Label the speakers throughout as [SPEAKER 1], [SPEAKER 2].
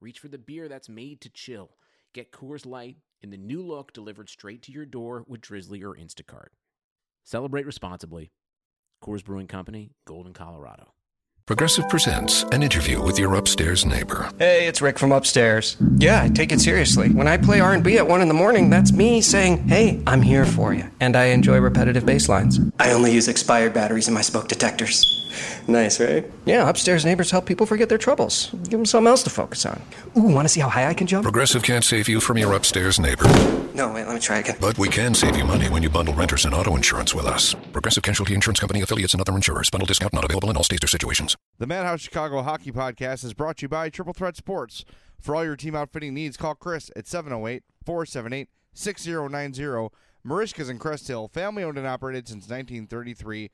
[SPEAKER 1] reach for the beer that's made to chill. Get Coors Light in the new look delivered straight to your door with Drizly or Instacart. Celebrate responsibly. Coors Brewing Company, Golden, Colorado.
[SPEAKER 2] Progressive presents an interview with your upstairs neighbor.
[SPEAKER 3] Hey, it's Rick from upstairs. Yeah, I take it seriously. When I play R&B at 1 in the morning, that's me saying, "Hey, I'm here for you." And I enjoy repetitive bass lines. I only use expired batteries in my smoke detectors. Nice, right? Yeah, upstairs neighbors help people forget their troubles. Give them something else to focus on. Ooh, want to see how high I can jump?
[SPEAKER 2] Progressive can't save you from your upstairs neighbor,
[SPEAKER 3] No, wait, let me try again.
[SPEAKER 2] but we can save you money when you bundle renters and auto insurance with us. Progressive Casualty Insurance Company affiliates and other insurers. Bundle discount not available in all states or situations.
[SPEAKER 4] The Madhouse Chicago Hockey Podcast is brought to you by Triple Threat Sports. For all your team outfitting needs, call Chris at 708 478 6090. Merichka's in Crest Hill, family owned and operated since 1933.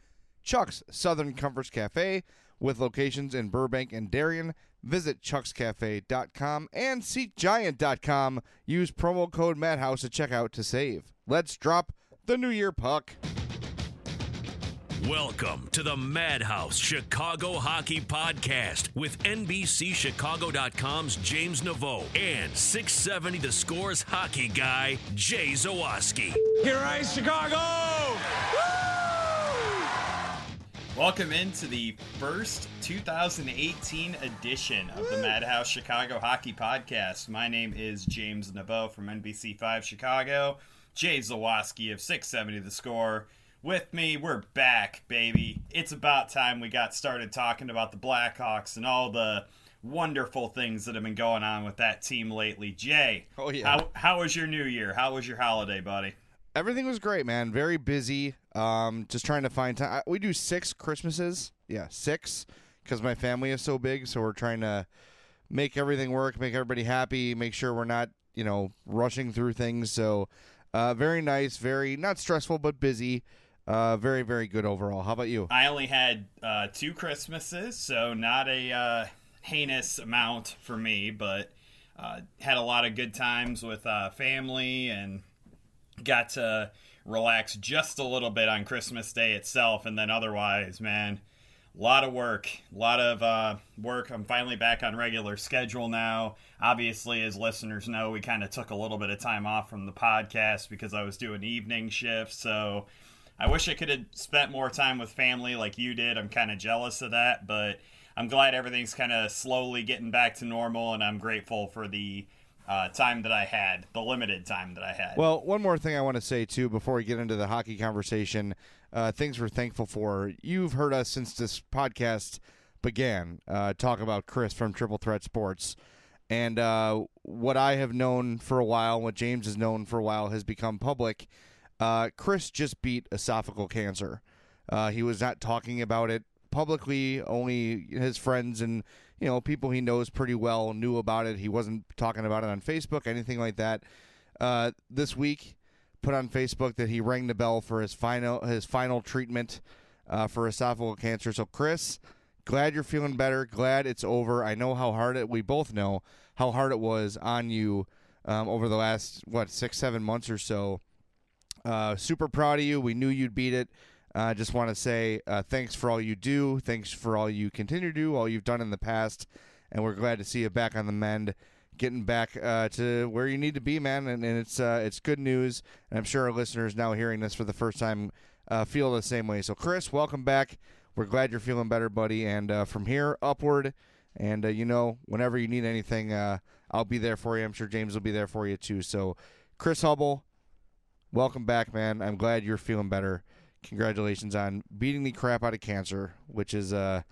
[SPEAKER 4] Chuck's Southern Comforts Cafe with locations in Burbank and Darien. Visit chuckscafe.com and seatgiant.com. Use promo code Madhouse at checkout to save. Let's drop the New Year puck.
[SPEAKER 5] Welcome to the Madhouse Chicago Hockey Podcast with NBCChicago.com's James Neveau and 670 The Scores hockey guy, Jay Zawaski.
[SPEAKER 6] Here I Chicago! Welcome into the first 2018 edition of the Madhouse Chicago Hockey Podcast. My name is James Neveau from NBC5 Chicago. Jay Zawaski of 670 The Score. With me, we're back, baby. It's about time we got started talking about the Blackhawks and all the wonderful things that have been going on with that team lately. Jay,
[SPEAKER 4] Oh, yeah.
[SPEAKER 6] how, how was your new year? How was your holiday, buddy?
[SPEAKER 4] Everything was great, man. Very busy. Um, just trying to find time. We do six Christmases. Yeah, six, because my family is so big. So we're trying to make everything work, make everybody happy, make sure we're not, you know, rushing through things. So, uh, very nice, very not stressful, but busy. Uh, very, very good overall. How about you?
[SPEAKER 6] I only had uh, two Christmases, so not a uh, heinous amount for me, but uh, had a lot of good times with uh, family and got to relax just a little bit on Christmas Day itself, and then otherwise, man, a lot of work, a lot of uh, work. I'm finally back on regular schedule now. Obviously, as listeners know, we kind of took a little bit of time off from the podcast because I was doing evening shifts, so. I wish I could have spent more time with family like you did. I'm kind of jealous of that, but I'm glad everything's kind of slowly getting back to normal, and I'm grateful for the uh, time that I had, the limited time that I had.
[SPEAKER 4] Well, one more thing I want to say too before we get into the hockey conversation. Uh, things we're thankful for. You've heard us since this podcast began. Uh, talk about Chris from Triple Threat Sports, and uh, what I have known for a while, what James has known for a while, has become public. Uh, Chris just beat esophageal cancer. Uh, he was not talking about it publicly. Only his friends and you know people he knows pretty well knew about it. He wasn't talking about it on Facebook, anything like that. Uh, this week, put on Facebook that he rang the bell for his final his final treatment uh, for esophageal cancer. So, Chris, glad you're feeling better. Glad it's over. I know how hard it. We both know how hard it was on you um, over the last what six seven months or so. Uh, super proud of you. We knew you'd beat it. I uh, just want to say uh, thanks for all you do. Thanks for all you continue to do, all you've done in the past. And we're glad to see you back on the mend, getting back uh, to where you need to be, man. And, and it's uh, it's good news. And I'm sure our listeners now hearing this for the first time uh, feel the same way. So, Chris, welcome back. We're glad you're feeling better, buddy. And uh, from here upward, and uh, you know, whenever you need anything, uh, I'll be there for you. I'm sure James will be there for you too. So, Chris Hubble, welcome back, man. I'm glad you're feeling better. Congratulations on beating the crap out of cancer, which is uh,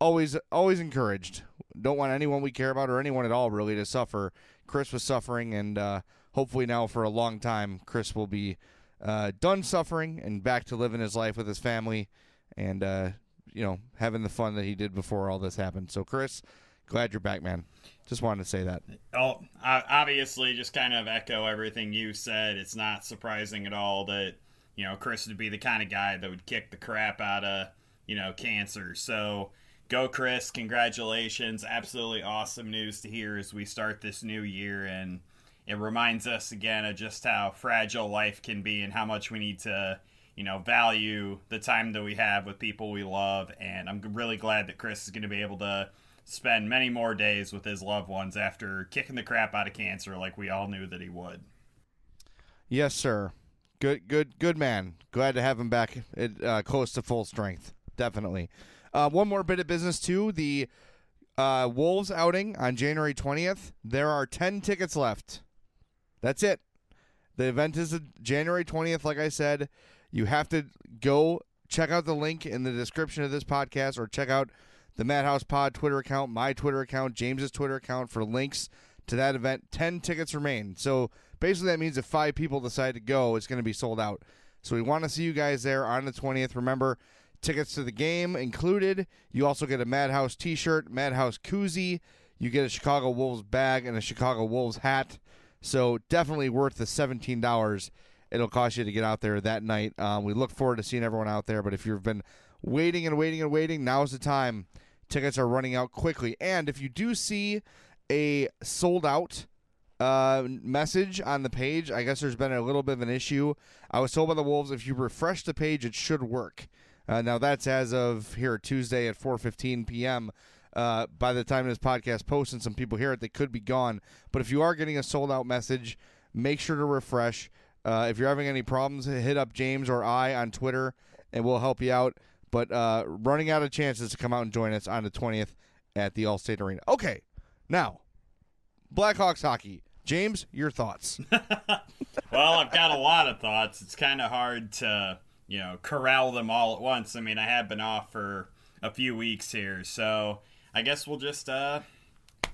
[SPEAKER 4] always always encouraged. Don't want anyone we care about or anyone at all really to suffer. Chris was suffering, and uh, hopefully now for a long time, Chris will be uh, done suffering and back to living his life with his family, and uh, you know having the fun that he did before all this happened. So, Chris, glad you're back, man. Just wanted to say that.
[SPEAKER 6] Oh, obviously, just kind of echo everything you said. It's not surprising at all that you know Chris would be the kind of guy that would kick the crap out of you know cancer. So go, Chris! Congratulations! Absolutely awesome news to hear as we start this new year, and it reminds us again of just how fragile life can be and how much we need to you know value the time that we have with people we love. And I'm really glad that Chris is going to be able to spend many more days with his loved ones after kicking the crap out of cancer like we all knew that he would.
[SPEAKER 4] Yes, sir. Good, good, good man. Glad to have him back at, uh, close to full strength. Definitely. Uh, one more bit of business too. The uh, Wolves outing on January twentieth. There are ten tickets left. That's it. The event is January twentieth. Like I said, you have to go check out the link in the description of this podcast, or check out the Madhouse Pod Twitter account, my Twitter account, James's Twitter account for links to that event. 10 tickets remain. So basically, that means if five people decide to go, it's going to be sold out. So we want to see you guys there on the 20th. Remember, tickets to the game included. You also get a Madhouse t shirt, Madhouse koozie. You get a Chicago Wolves bag and a Chicago Wolves hat. So definitely worth the $17 it'll cost you to get out there that night. Um, we look forward to seeing everyone out there. But if you've been waiting and waiting and waiting, now's the time tickets are running out quickly. And if you do see a sold out uh, message on the page, I guess there's been a little bit of an issue. I was told by the Wolves if you refresh the page, it should work. Uh, now that's as of here Tuesday at 4:15 p.m. Uh, by the time this podcast posts and some people hear it, they could be gone. But if you are getting a sold out message, make sure to refresh. Uh, if you're having any problems, hit up James or I on Twitter, and we'll help you out but uh, running out of chances to come out and join us on the 20th at the Allstate Arena. Okay, now, Blackhawks hockey. James, your thoughts?
[SPEAKER 6] well, I've got a lot of thoughts. It's kind of hard to, you know, corral them all at once. I mean, I have been off for a few weeks here, so I guess we'll just, uh,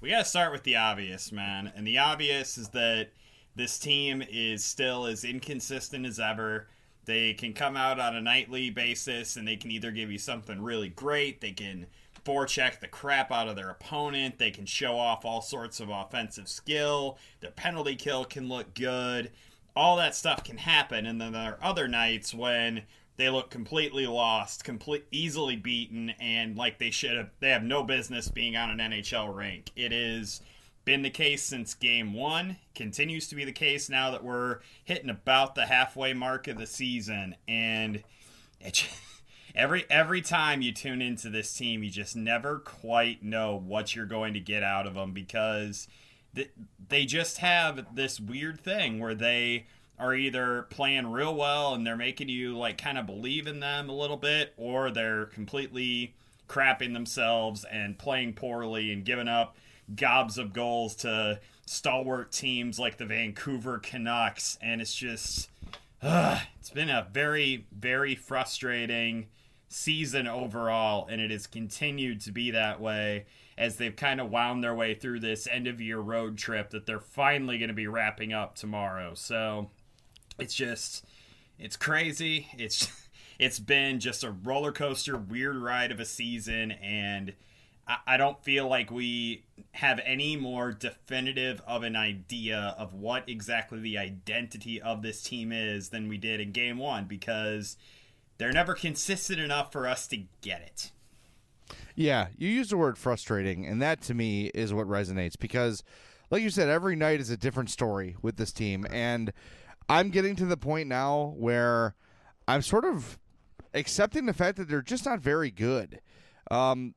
[SPEAKER 6] we got to start with the obvious, man. And the obvious is that this team is still as inconsistent as ever. They can come out on a nightly basis and they can either give you something really great, they can forecheck the crap out of their opponent, they can show off all sorts of offensive skill, their penalty kill can look good. All that stuff can happen, and then there are other nights when they look completely lost, complete easily beaten, and like they should have they have no business being on an NHL rink. It is been the case since game one, continues to be the case now that we're hitting about the halfway mark of the season. And it, every every time you tune into this team, you just never quite know what you're going to get out of them because they just have this weird thing where they are either playing real well and they're making you like kind of believe in them a little bit, or they're completely crapping themselves and playing poorly and giving up gobs of goals to stalwart teams like the Vancouver Canucks, and it's just uh, it's been a very very frustrating season overall, and it has continued to be that way as they've kind of wound their way through this end of year road trip that they're finally going to be wrapping up tomorrow. So it's just it's crazy. It's it's been just a roller coaster weird ride of a season and I don't feel like we have any more definitive of an idea of what exactly the identity of this team is than we did in game one because they're never consistent enough for us to get it.
[SPEAKER 4] Yeah, you use the word frustrating, and that to me is what resonates because, like you said, every night is a different story with this team. And I'm getting to the point now where I'm sort of accepting the fact that they're just not very good. Um,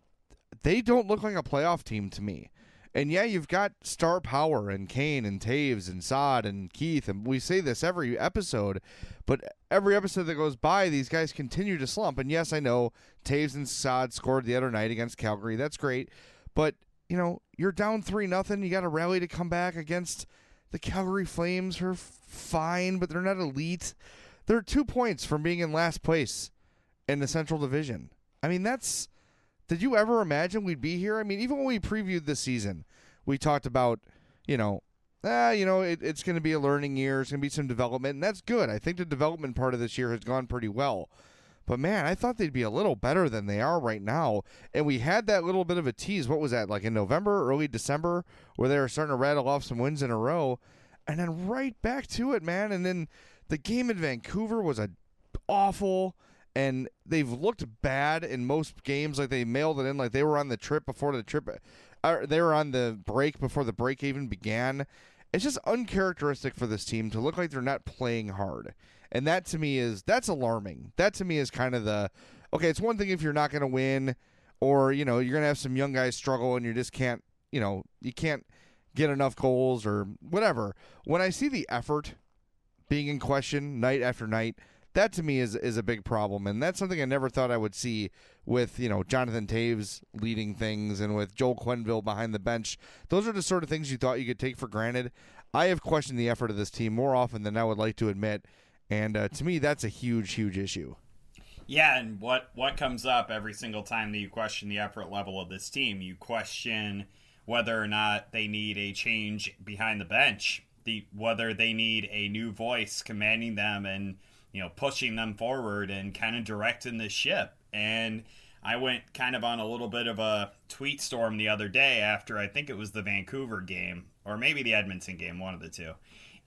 [SPEAKER 4] they don't look like a playoff team to me. And yeah, you've got star power and Kane and Toews and Saad and Keith, and we say this every episode, but every episode that goes by, these guys continue to slump. And yes, I know Toews and Saad scored the other night against Calgary. That's great, but you know you're down three nothing. You got to rally to come back against the Calgary Flames. Are fine, but they're not elite. They're two points from being in last place in the Central Division. I mean, that's did you ever imagine we'd be here? I mean, even when we previewed this season, we talked about, you know, ah, you know, it, it's going to be a learning year. It's going to be some development, and that's good. I think the development part of this year has gone pretty well. But man, I thought they'd be a little better than they are right now. And we had that little bit of a tease. What was that, like in November, early December, where they were starting to rattle off some wins in a row. And then right back to it, man. And then the game in Vancouver was a awful and they've looked bad in most games. Like they mailed it in like they were on the trip before the trip or they were on the break before the break even began. It's just uncharacteristic for this team to look like they're not playing hard. And that to me is that's alarming. That to me is kind of the okay it's one thing if you're not going to win or you know you're going to have some young guys struggle and you just can't you know you can't get enough goals or whatever. When i see the effort being in question night after night that to me is is a big problem, and that's something I never thought I would see with you know Jonathan Toews leading things and with Joel Quenneville behind the bench. Those are the sort of things you thought you could take for granted. I have questioned the effort of this team more often than I would like to admit, and uh, to me, that's a huge, huge issue.
[SPEAKER 6] Yeah, and what what comes up every single time that you question the effort level of this team, you question whether or not they need a change behind the bench, the whether they need a new voice commanding them and you know, pushing them forward and kind of directing the ship. And I went kind of on a little bit of a tweet storm the other day after I think it was the Vancouver game or maybe the Edmonton game, one of the two.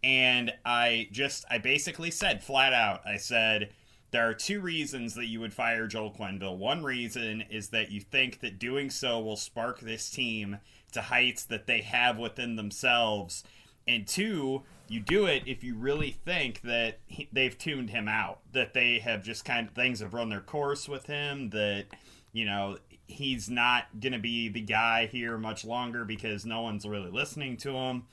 [SPEAKER 6] And I just, I basically said flat out, I said, there are two reasons that you would fire Joel Quenneville. One reason is that you think that doing so will spark this team to heights that they have within themselves. And two, you do it if you really think that he, they've tuned him out, that they have just kind of things have run their course with him, that you know he's not going to be the guy here much longer because no one's really listening to him.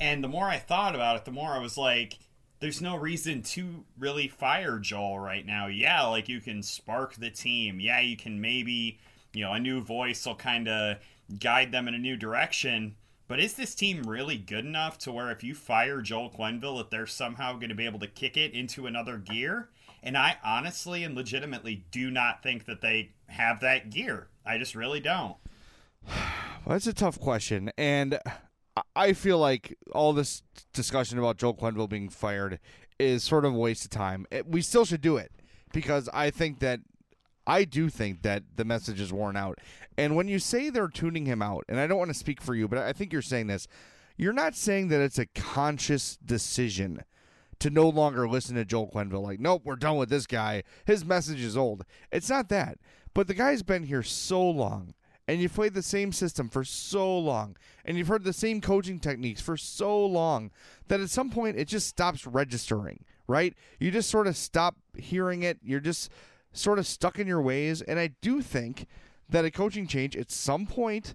[SPEAKER 6] And the more I thought about it, the more I was like, there's no reason to really fire Joel right now. Yeah, like you can spark the team. Yeah, you can maybe, you know, a new voice will kind of guide them in a new direction. But is this team really good enough to where if you fire Joel Quenneville, that they're somehow going to be able to kick it into another gear? And I honestly and legitimately do not think that they have that gear. I just really don't.
[SPEAKER 4] Well, that's a tough question. And I feel like all this discussion about Joel Quenneville being fired is sort of a waste of time. We still should do it because I think that I do think that the message is worn out. And when you say they're tuning him out, and I don't want to speak for you, but I think you're saying this, you're not saying that it's a conscious decision to no longer listen to Joel Quenneville. Like, nope, we're done with this guy. His message is old. It's not that. But the guy's been here so long, and you've played the same system for so long, and you've heard the same coaching techniques for so long that at some point it just stops registering, right? You just sort of stop hearing it. You're just sort of stuck in your ways. And I do think that a coaching change at some point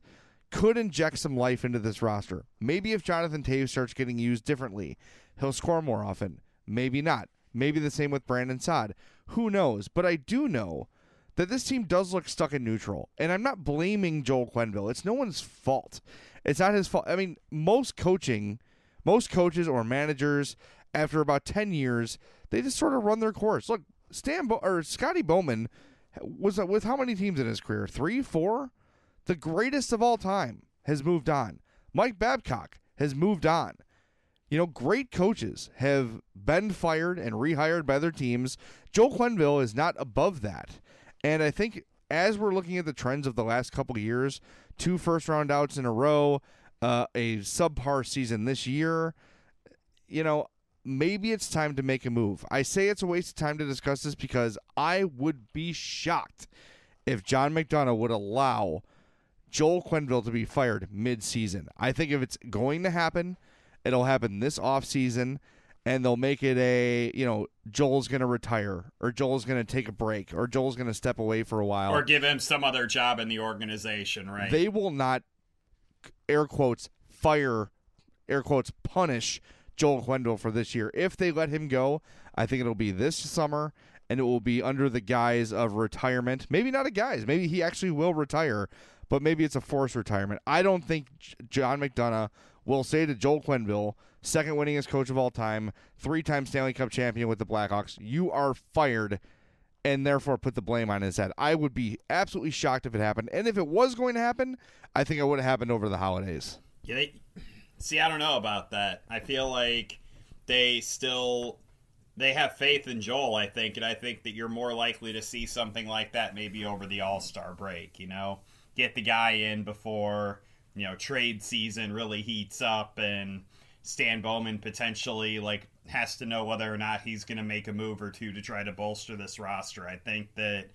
[SPEAKER 4] could inject some life into this roster. Maybe if Jonathan Toews starts getting used differently, he'll score more often. Maybe not. Maybe the same with Brandon Saad. Who knows? But I do know that this team does look stuck in neutral. And I'm not blaming Joel Quenneville. It's no one's fault. It's not his fault. I mean, most coaching, most coaches or managers, after about 10 years, they just sort of run their course. Look, Stan Bo- or Scotty Bowman was with how many teams in his career? Three, four. The greatest of all time has moved on. Mike Babcock has moved on. You know, great coaches have been fired and rehired by their teams. Joe Quenneville is not above that. And I think as we're looking at the trends of the last couple years, two first round outs in a row, uh, a subpar season this year, you know, maybe it's time to make a move. I say it's a waste of time to discuss this because I would be shocked if John McDonough would allow Joel Quenneville to be fired mid-season. I think if it's going to happen, it'll happen this off-season and they'll make it a, you know, Joel's going to retire or Joel's going to take a break or Joel's going to step away for a while
[SPEAKER 6] or give him some other job in the organization, right?
[SPEAKER 4] They will not air quotes fire air quotes punish Joel Quenneville for this year. If they let him go, I think it'll be this summer and it will be under the guise of retirement. Maybe not a guise. Maybe he actually will retire, but maybe it's a forced retirement. I don't think John McDonough will say to Joel Quenneville, second winningest coach of all time, three time Stanley Cup champion with the Blackhawks, you are fired and therefore put the blame on his head. I would be absolutely shocked if it happened. And if it was going to happen, I think it would have happened over the holidays.
[SPEAKER 6] Yeah, See, I don't know about that. I feel like they still they have faith in Joel, I think, and I think that you're more likely to see something like that maybe over the All Star break. You know, get the guy in before you know trade season really heats up, and Stan Bowman potentially like has to know whether or not he's going to make a move or two to try to bolster this roster. I think that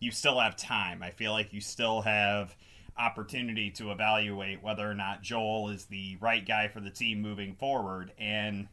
[SPEAKER 6] you still have time. I feel like you still have opportunity to evaluate whether or not Joel is the right guy for the team moving forward. And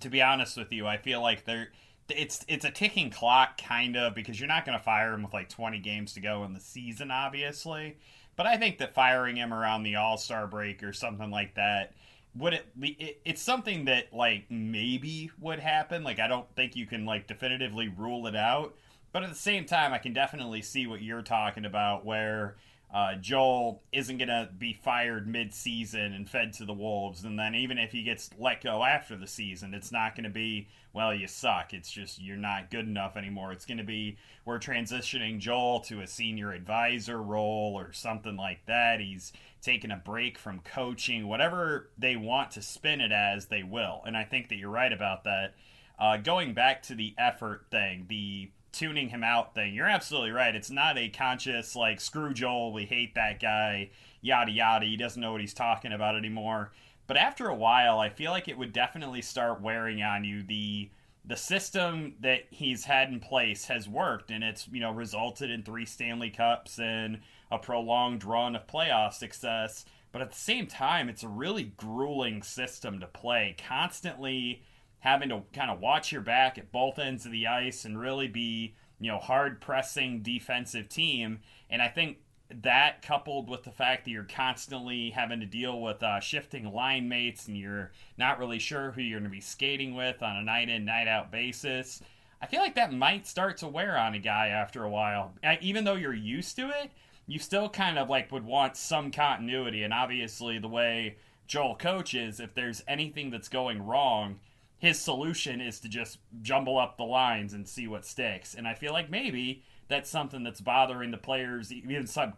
[SPEAKER 6] to be honest with you, I feel like there it's it's a ticking clock kind of because you're not going to fire him with like 20 games to go in the season obviously. But I think that firing him around the All-Star break or something like that would it, it it's something that like maybe would happen. Like I don't think you can like definitively rule it out. But at the same time, I can definitely see what you're talking about where uh, Joel isn't going to be fired mid-season and fed to the wolves, and then even if he gets let go after the season, it's not going to be well, you suck. It's just you're not good enough anymore. It's going to be we're transitioning Joel to a senior advisor role or something like that. He's taking a break from coaching, whatever they want to spin it as, they will. And I think that you're right about that. Uh, going back to the effort thing, the tuning him out thing. You're absolutely right. It's not a conscious like screw Joel, we hate that guy, yada yada. He doesn't know what he's talking about anymore. But after a while, I feel like it would definitely start wearing on you. The the system that he's had in place has worked, and it's you know resulted in three Stanley Cups and a prolonged run of playoff success. But at the same time, it's a really grueling system to play. Constantly having to kind of watch your back at both ends of the ice and really be, you know, hard pressing defensive team. And I think that coupled with the fact that you're constantly having to deal with uh, shifting line mates and you're not really sure who you're going to be skating with on a night in, night out basis, I feel like that might start to wear on a guy after a while. Even though you're used to it, you still kind of like would want some continuity. And obviously, the way Joel coaches, if there's anything that's going wrong, his solution is to just jumble up the lines and see what sticks. And I feel like maybe that's something that's bothering the players, even sub,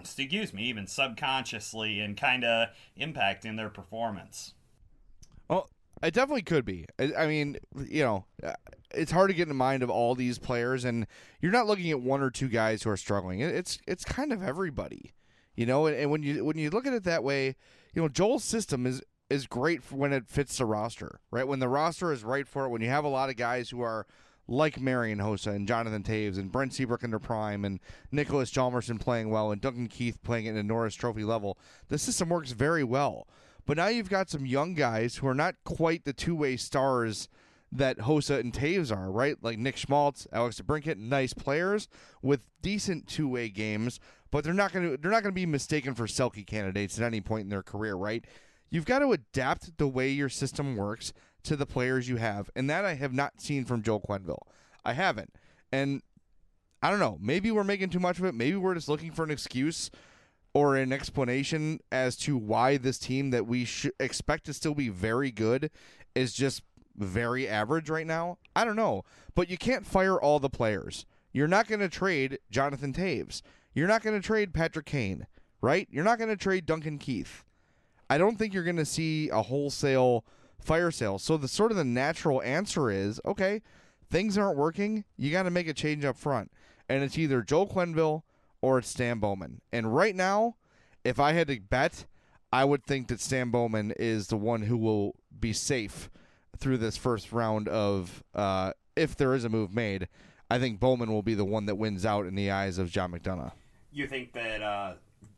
[SPEAKER 6] excuse me, even subconsciously, and kind of impacting their performance.
[SPEAKER 4] Well, it definitely could be. I, I mean, you know, uh, it's hard to get in the mind of all these players, and you're not looking at one or two guys who are struggling. It's it's kind of everybody, you know. And, and when you when you look at it that way, you know, Joel's system is is great when it fits the roster, right? When the roster is right for it, when you have a lot of guys who are like Marian Hossa and Jonathan Toews and Brent Seabrook in their prime and Nicholas Hjalmarsson playing well and Duncan Keith playing at a Norris Trophy level, the system works very well. But now you've got some young guys who are not quite the two way stars that Hossa and Toews are, right? Like Nick Schmaltz, Alex DeBrincat, nice players with decent two way games, but they're not gonna they're not gonna be mistaken for Selke candidates at any point in their career, right? You've got to adapt the way your system works to the players you have, and that I have not seen from Joel Quenneville. I haven't, and I don't know. Maybe we're making too much of it. Maybe we're just looking for an excuse or an explanation as to why this team that we expect to still be very good is just very average right now. I don't know, but you can't fire all the players. You're not going to trade Jonathan Toews. You're not going to trade Patrick Kane, right? You're not going to trade Duncan Keith. I don't think you're going to see a wholesale fire sale. So the sort of the natural answer is, okay, things aren't working. You got to make a change up front, and it's either Joel Quenneville or it's Stan Bowman. And right now, if I had to bet, I would think that Stan Bowman is the one who will be safe through this first round of uh, if there is a move made. I think Bowman will be the one that wins out in the eyes of John McDonough.
[SPEAKER 6] You think that uh,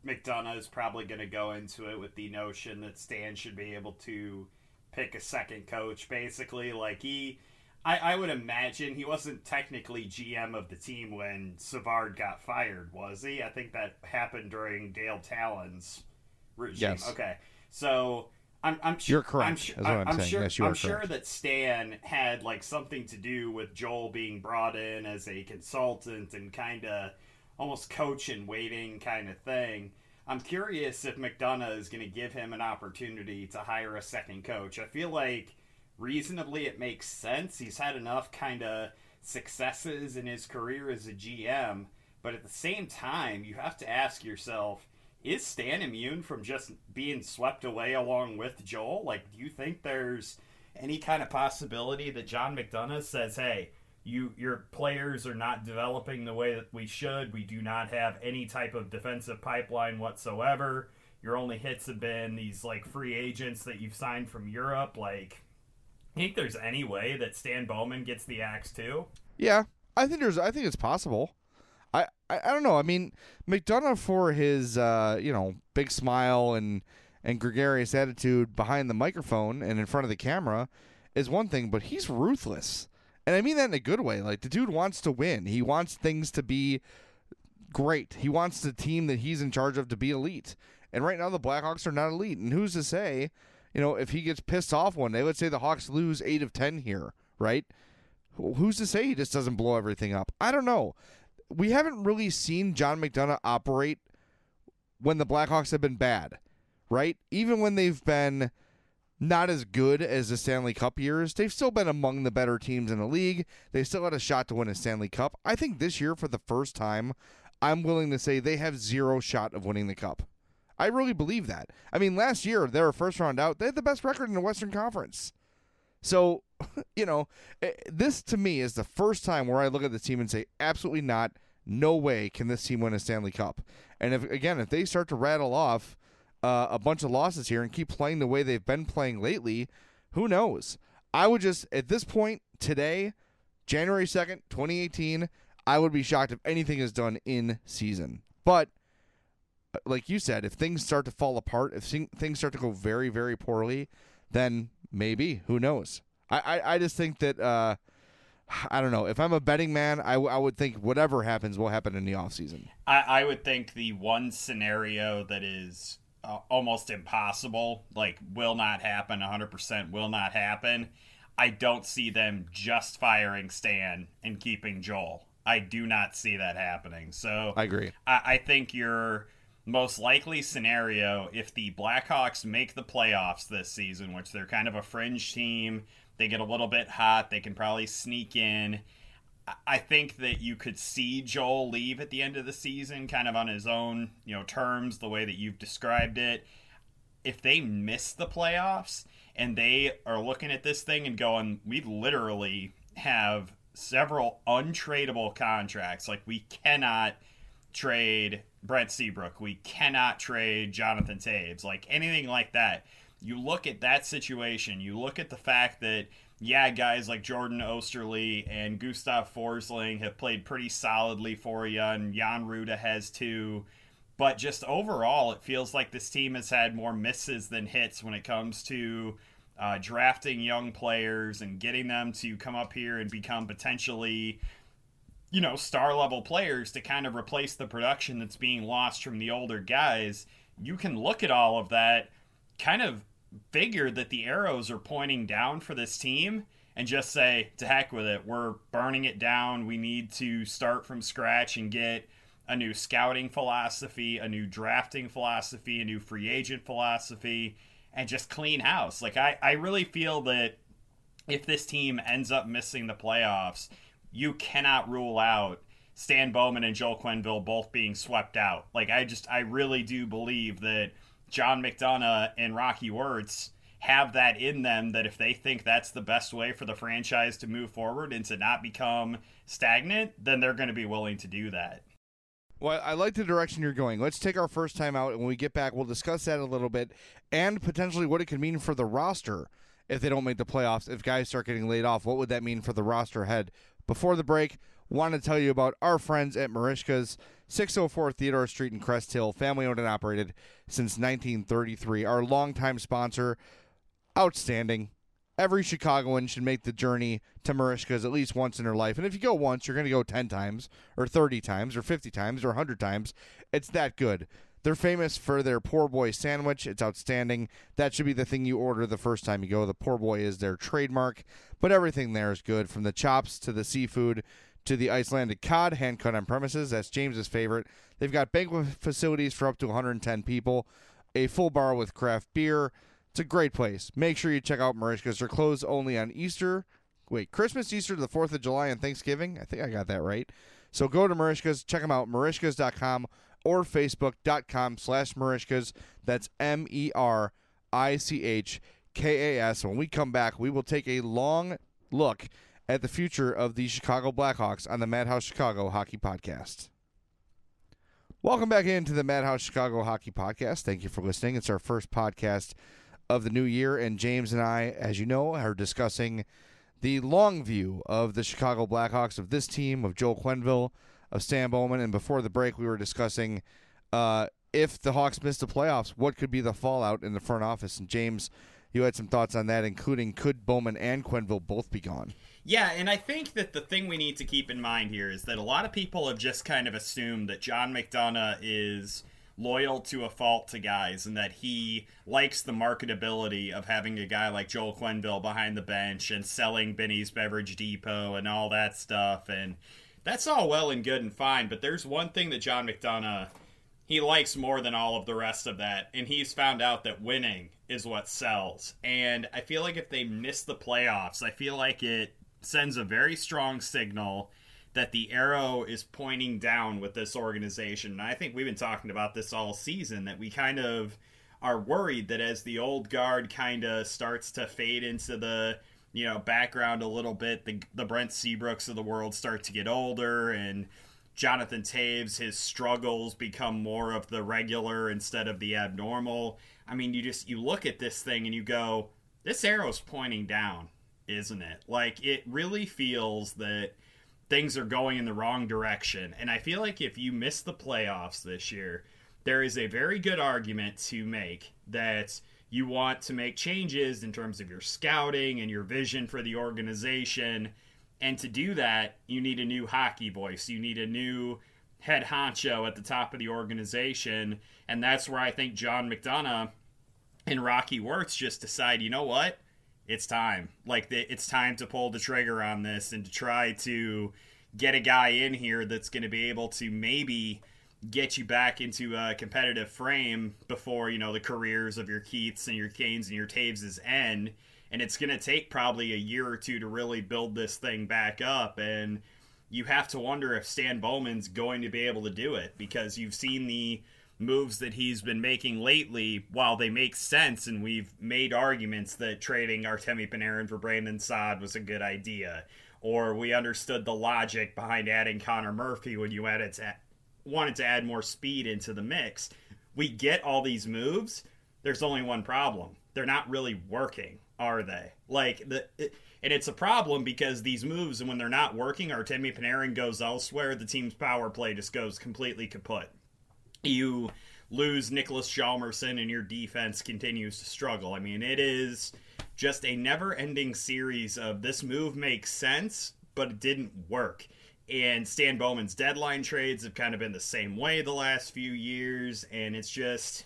[SPEAKER 6] McDonough is probably going to go into it with the notion that Stan should be able to pick a second coach, basically. Like, he. I, I would imagine he wasn't technically GM of the team when Savard got fired, was he? I think that happened during Dale Tallon's regime.
[SPEAKER 4] Yes.
[SPEAKER 6] Okay. So I'm, I'm sure
[SPEAKER 4] you're correct.
[SPEAKER 6] I'm, su-
[SPEAKER 4] I'm,
[SPEAKER 6] I'm sure.
[SPEAKER 4] yes,
[SPEAKER 6] I'm
[SPEAKER 4] are
[SPEAKER 6] sure that Stan had like something to do with Joel being brought in as a consultant and kind of almost coach and waiting kind of thing. I'm curious if McDonough is going to give him an opportunity to hire a second coach. I feel like reasonably it makes sense. He's had enough kind of successes in his career as a GM, but at the same time, you have to ask yourself is Stan immune from just being swept away along with Joel? Like, do you think there's any kind of possibility that John McDonough says, "Hey, you your players are not developing the way that we should. We do not have any type of defensive pipeline whatsoever. Your only hits have been these like free agents that you've signed from Europe. Like, I think there's any way that Stan Bowman gets the axe too.
[SPEAKER 4] Yeah, I think there's. I think it's possible. I, I, I don't know. I mean, McDonough for his uh, you know big smile and and gregarious attitude behind the microphone and in front of the camera is one thing, but he's ruthless. And I mean that in a good way. Like the dude wants to win. He wants things to be great. He wants the team that he's in charge of to be elite. And right now the Blackhawks are not elite. And who's to say, you know, if he gets pissed off one day, let's say the Hawks lose 8 of 10 here, right? Who's to say he just doesn't blow everything up? I don't know. We haven't really seen John McDonough operate when the Blackhawks have been bad, right? Even when they've been not as good as the Stanley Cup years. They've still been among the better teams in the league. They still had a shot to win a Stanley Cup. I think this year, for the first time, I'm willing to say they have zero shot of winning the Cup. I really believe that. I mean, last year, they were first round out. They had the best record in the Western Conference. So, you know, eh, this to me is the first time where I look at the team and say, absolutely not. No way can this team win a Stanley Cup. And if again, if they start to rattle off uh, a bunch of losses here and keep playing the way they've been playing lately, who knows? I would just, at this point today, January 2nd, 2018, I would be shocked if anything is done in season. But, uh, like you said, if things start to fall apart, if things start to go very, very poorly, then maybe, who knows? I, I, I just think that, uh, I don't know. If I'm a betting man, I, w- I would think whatever happens will happen in the offseason.
[SPEAKER 6] I, I would think the one scenario that is uh, almost impossible, like will not happen, 100% will not happen. I don't see them just firing Stan and keeping Joel. I do not see that happening. So
[SPEAKER 4] I agree.
[SPEAKER 6] I, I think your most likely scenario, if the Blackhawks make the playoffs this season, which they're kind of a fringe team, they get a little bit hot, they can probably sneak in I think that you could see Joel leave at the end of the season, kind of on his own, you know, terms, the way that you've described it. If they miss the playoffs and they are looking at this thing and going, we literally have several untradeable contracts. Like we cannot trade Brent Seabrook. We cannot trade Jonathan Toews. Like anything like that. You look at that situation. You look at the fact that yeah, guys like Jordan Oesterle and Gustav Forsling have played pretty solidly for you, and Jan Rutta has too. But just overall, it feels like this team has had more misses than hits when it comes to uh, drafting young players and getting them to come up here and become potentially, you know, star level players to kind of replace the production that's being lost from the older guys. You can look at all of that kind of figure that the arrows are pointing down for this team and just say, to heck with it. We're burning it down. We need to start from scratch and get a new scouting philosophy, a new drafting philosophy, a new free agent philosophy, and just clean house. Like, I, I really feel that if this team ends up missing the playoffs, you cannot rule out Stan Bowman and Joel Quenneville both being swept out. Like, I just, I really do believe that John McDonough and Rocky Wirtz have that in them that if they think that's the best way for the franchise to move forward and to not become stagnant, then they're going to be willing to do that.
[SPEAKER 4] Well, I like the direction you're going. Let's take our first time out, and when we get back, we'll discuss that a little bit and potentially what it could mean for the roster if they don't make the playoffs. If guys start getting laid off, what would that mean for the roster head? Before the break, want to tell you about our friends at Merichka's. 604 Theodore Street in Crest Hill, family owned and operated since 1933. Our longtime sponsor, outstanding. Every Chicagoan should make the journey to Merichka's at least once in their life. And if you go once, you're going to go 10 times, or 30 times, or 50 times, or 100 times. It's that good. They're famous for their poor boy sandwich. It's outstanding. That should be the thing you order the first time you go. The poor boy is their trademark, but everything there is good from the chops to the seafood to the Icelandic cod, hand cut on premises. That's James's favorite. They've got banquet facilities for up to 110 people, a full bar with craft beer. It's a great place. Make sure you check out Merichka's. They're closed only on Easter. Wait, Christmas, Easter, to the 4th of July, and Thanksgiving. I think I got that right. So go to Merichka's. Check them out, merichkas.com or facebook.com slash Merichkas. That's M E R I C H K A S. When we come back, we will take a long look at the future of the Chicago Blackhawks on the Madhouse Chicago Hockey Podcast. Welcome back into the Madhouse Chicago Hockey Podcast. Thank you for listening. It's our first podcast of the new year, and James and I, as you know, are discussing the long view of the Chicago Blackhawks, of this team, of Joel Quenneville, of Stan Bowman. And before the break, we were discussing uh, if the Hawks miss the playoffs, what could be the fallout in the front office. And James, you had some thoughts on that, including could Bowman and Quenneville both be gone?
[SPEAKER 6] Yeah, and I think that the thing we need to keep in mind here is that a lot of people have just kind of assumed that John McDonough is loyal to a fault to guys and that he likes the marketability of having a guy like Joel Quenneville behind the bench and selling Binny's Beverage Depot and all that stuff. And that's all well and good and fine, but there's one thing that John McDonough he likes more than all of the rest of that, and he's found out that winning is what sells. And I feel like if they miss the playoffs, I feel like it sends a very strong signal that the arrow is pointing down with this organization. And I think we've been talking about this all season that we kind of are worried that as the old guard kind of starts to fade into the you know background a little bit, the the Brent Seabrooks of the world start to get older and Jonathan Toews his struggles become more of the regular instead of the abnormal. I mean, you just you look at this thing and you go, this arrow's pointing down isn't it? Like it really feels that things are going in the wrong direction. And I feel like if you miss the playoffs this year, there is a very good argument to make that you want to make changes in terms of your scouting and your vision for the organization. And to do that, you need a new hockey voice. You need a new head honcho at the top of the organization. And that's where I think John McDonough and Rocky Wirtz just decide, you know what? It's time. Like it's time to pull the trigger on this and to try to get a guy in here that's going to be able to maybe get you back into a competitive frame before you know the careers of your Keiths and your Kanes and your Toews' end. And it's going to take probably a year or two to really build this thing back up. And you have to wonder if Stan Bowman's going to be able to do it because you've seen the moves that he's been making lately, while they make sense, and we've made arguments that trading Artemi Panarin for Brandon Saad was a good idea, or we understood the logic behind adding Connor Murphy when you added to, wanted to add more speed into the mix. We get all these moves. There's only one problem: they're not really working, are they? Like the. It, and it's a problem because these moves, and when they're not working, Artemi Panarin goes elsewhere. The team's power play just goes completely kaput you lose Nicholas Hjalmarsson and your defense continues to struggle. I mean, it is just a never ending series of this move makes sense, but it didn't work. And Stan Bowman's deadline trades have kind of been the same way the last few years. And it's just,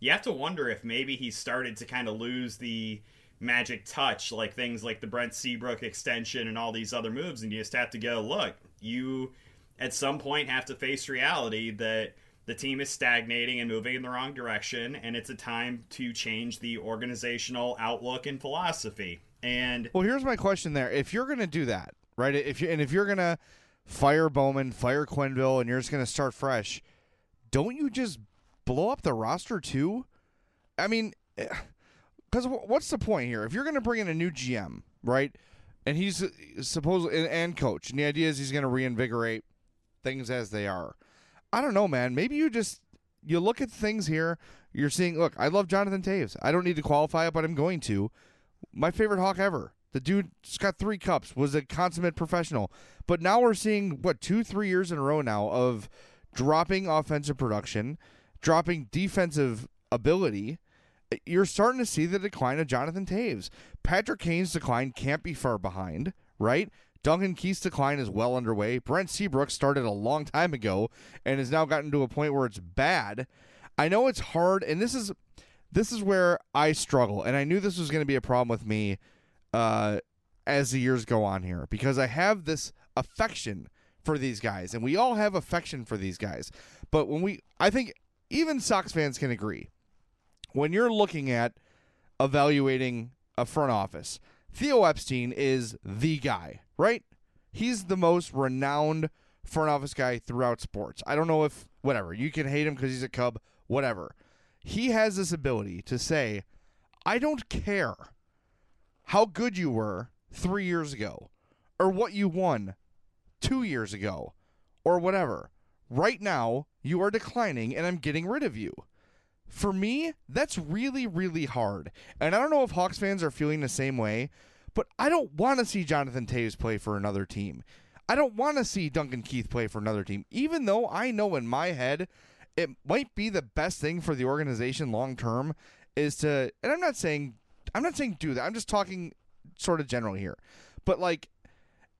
[SPEAKER 6] you have to wonder if maybe he started to kind of lose the magic touch, like things like the Brent Seabrook extension and all these other moves. And you just have to go, look, you at some point have to face reality that the team is stagnating and moving in the wrong direction, and it's a time to change the organizational outlook and philosophy. And
[SPEAKER 4] well, here's my question: there, if you're going to do that, right? If you and if you're going to fire Bowman, fire Quenneville, and you're just going to start fresh, don't you just blow up the roster too? I mean, because eh, what's the point here? If you're going to bring in a new GM, right, and he's supposed and, and coach, and the idea is he's going to reinvigorate things as they are I don't know, man. Maybe you just you look at things here. You're seeing. Look, I love Jonathan Toews. I don't need to qualify it, but I'm going to. My favorite Hawk ever. The dude just got three cups. Was a consummate professional. But now we're seeing what two, three years in a row now of dropping offensive production, dropping defensive ability. You're starting to see the decline of Jonathan Toews. Patrick Kane's decline can't be far behind, right? Duncan Keith's decline is well underway. Brent Seabrook started a long time ago and has now gotten to a point where it's bad. I know it's hard, and this is this is where I struggle, and I knew this was going to be a problem with me uh, as the years go on here because I have this affection for these guys, and we all have affection for these guys. But when we, I think even Sox fans can agree when you're looking at evaluating a front office, Theo Epstein is the guy right? He's the most renowned front office guy throughout sports. I don't know if whatever you can hate him because he's a Cub, whatever. He has this ability to say, I don't care how good you were three years ago or what you won two years ago or whatever. Right now, you are declining and I'm getting rid of you. For me, that's really, really hard. And I don't know if Hawks fans are feeling the same way, but I don't want to see Jonathan Toews play for another team. I don't want to see Duncan Keith play for another team, even though I know in my head it might be the best thing for the organization long term is to and I'm not saying I'm not saying do that. I'm just talking sort of general here. But like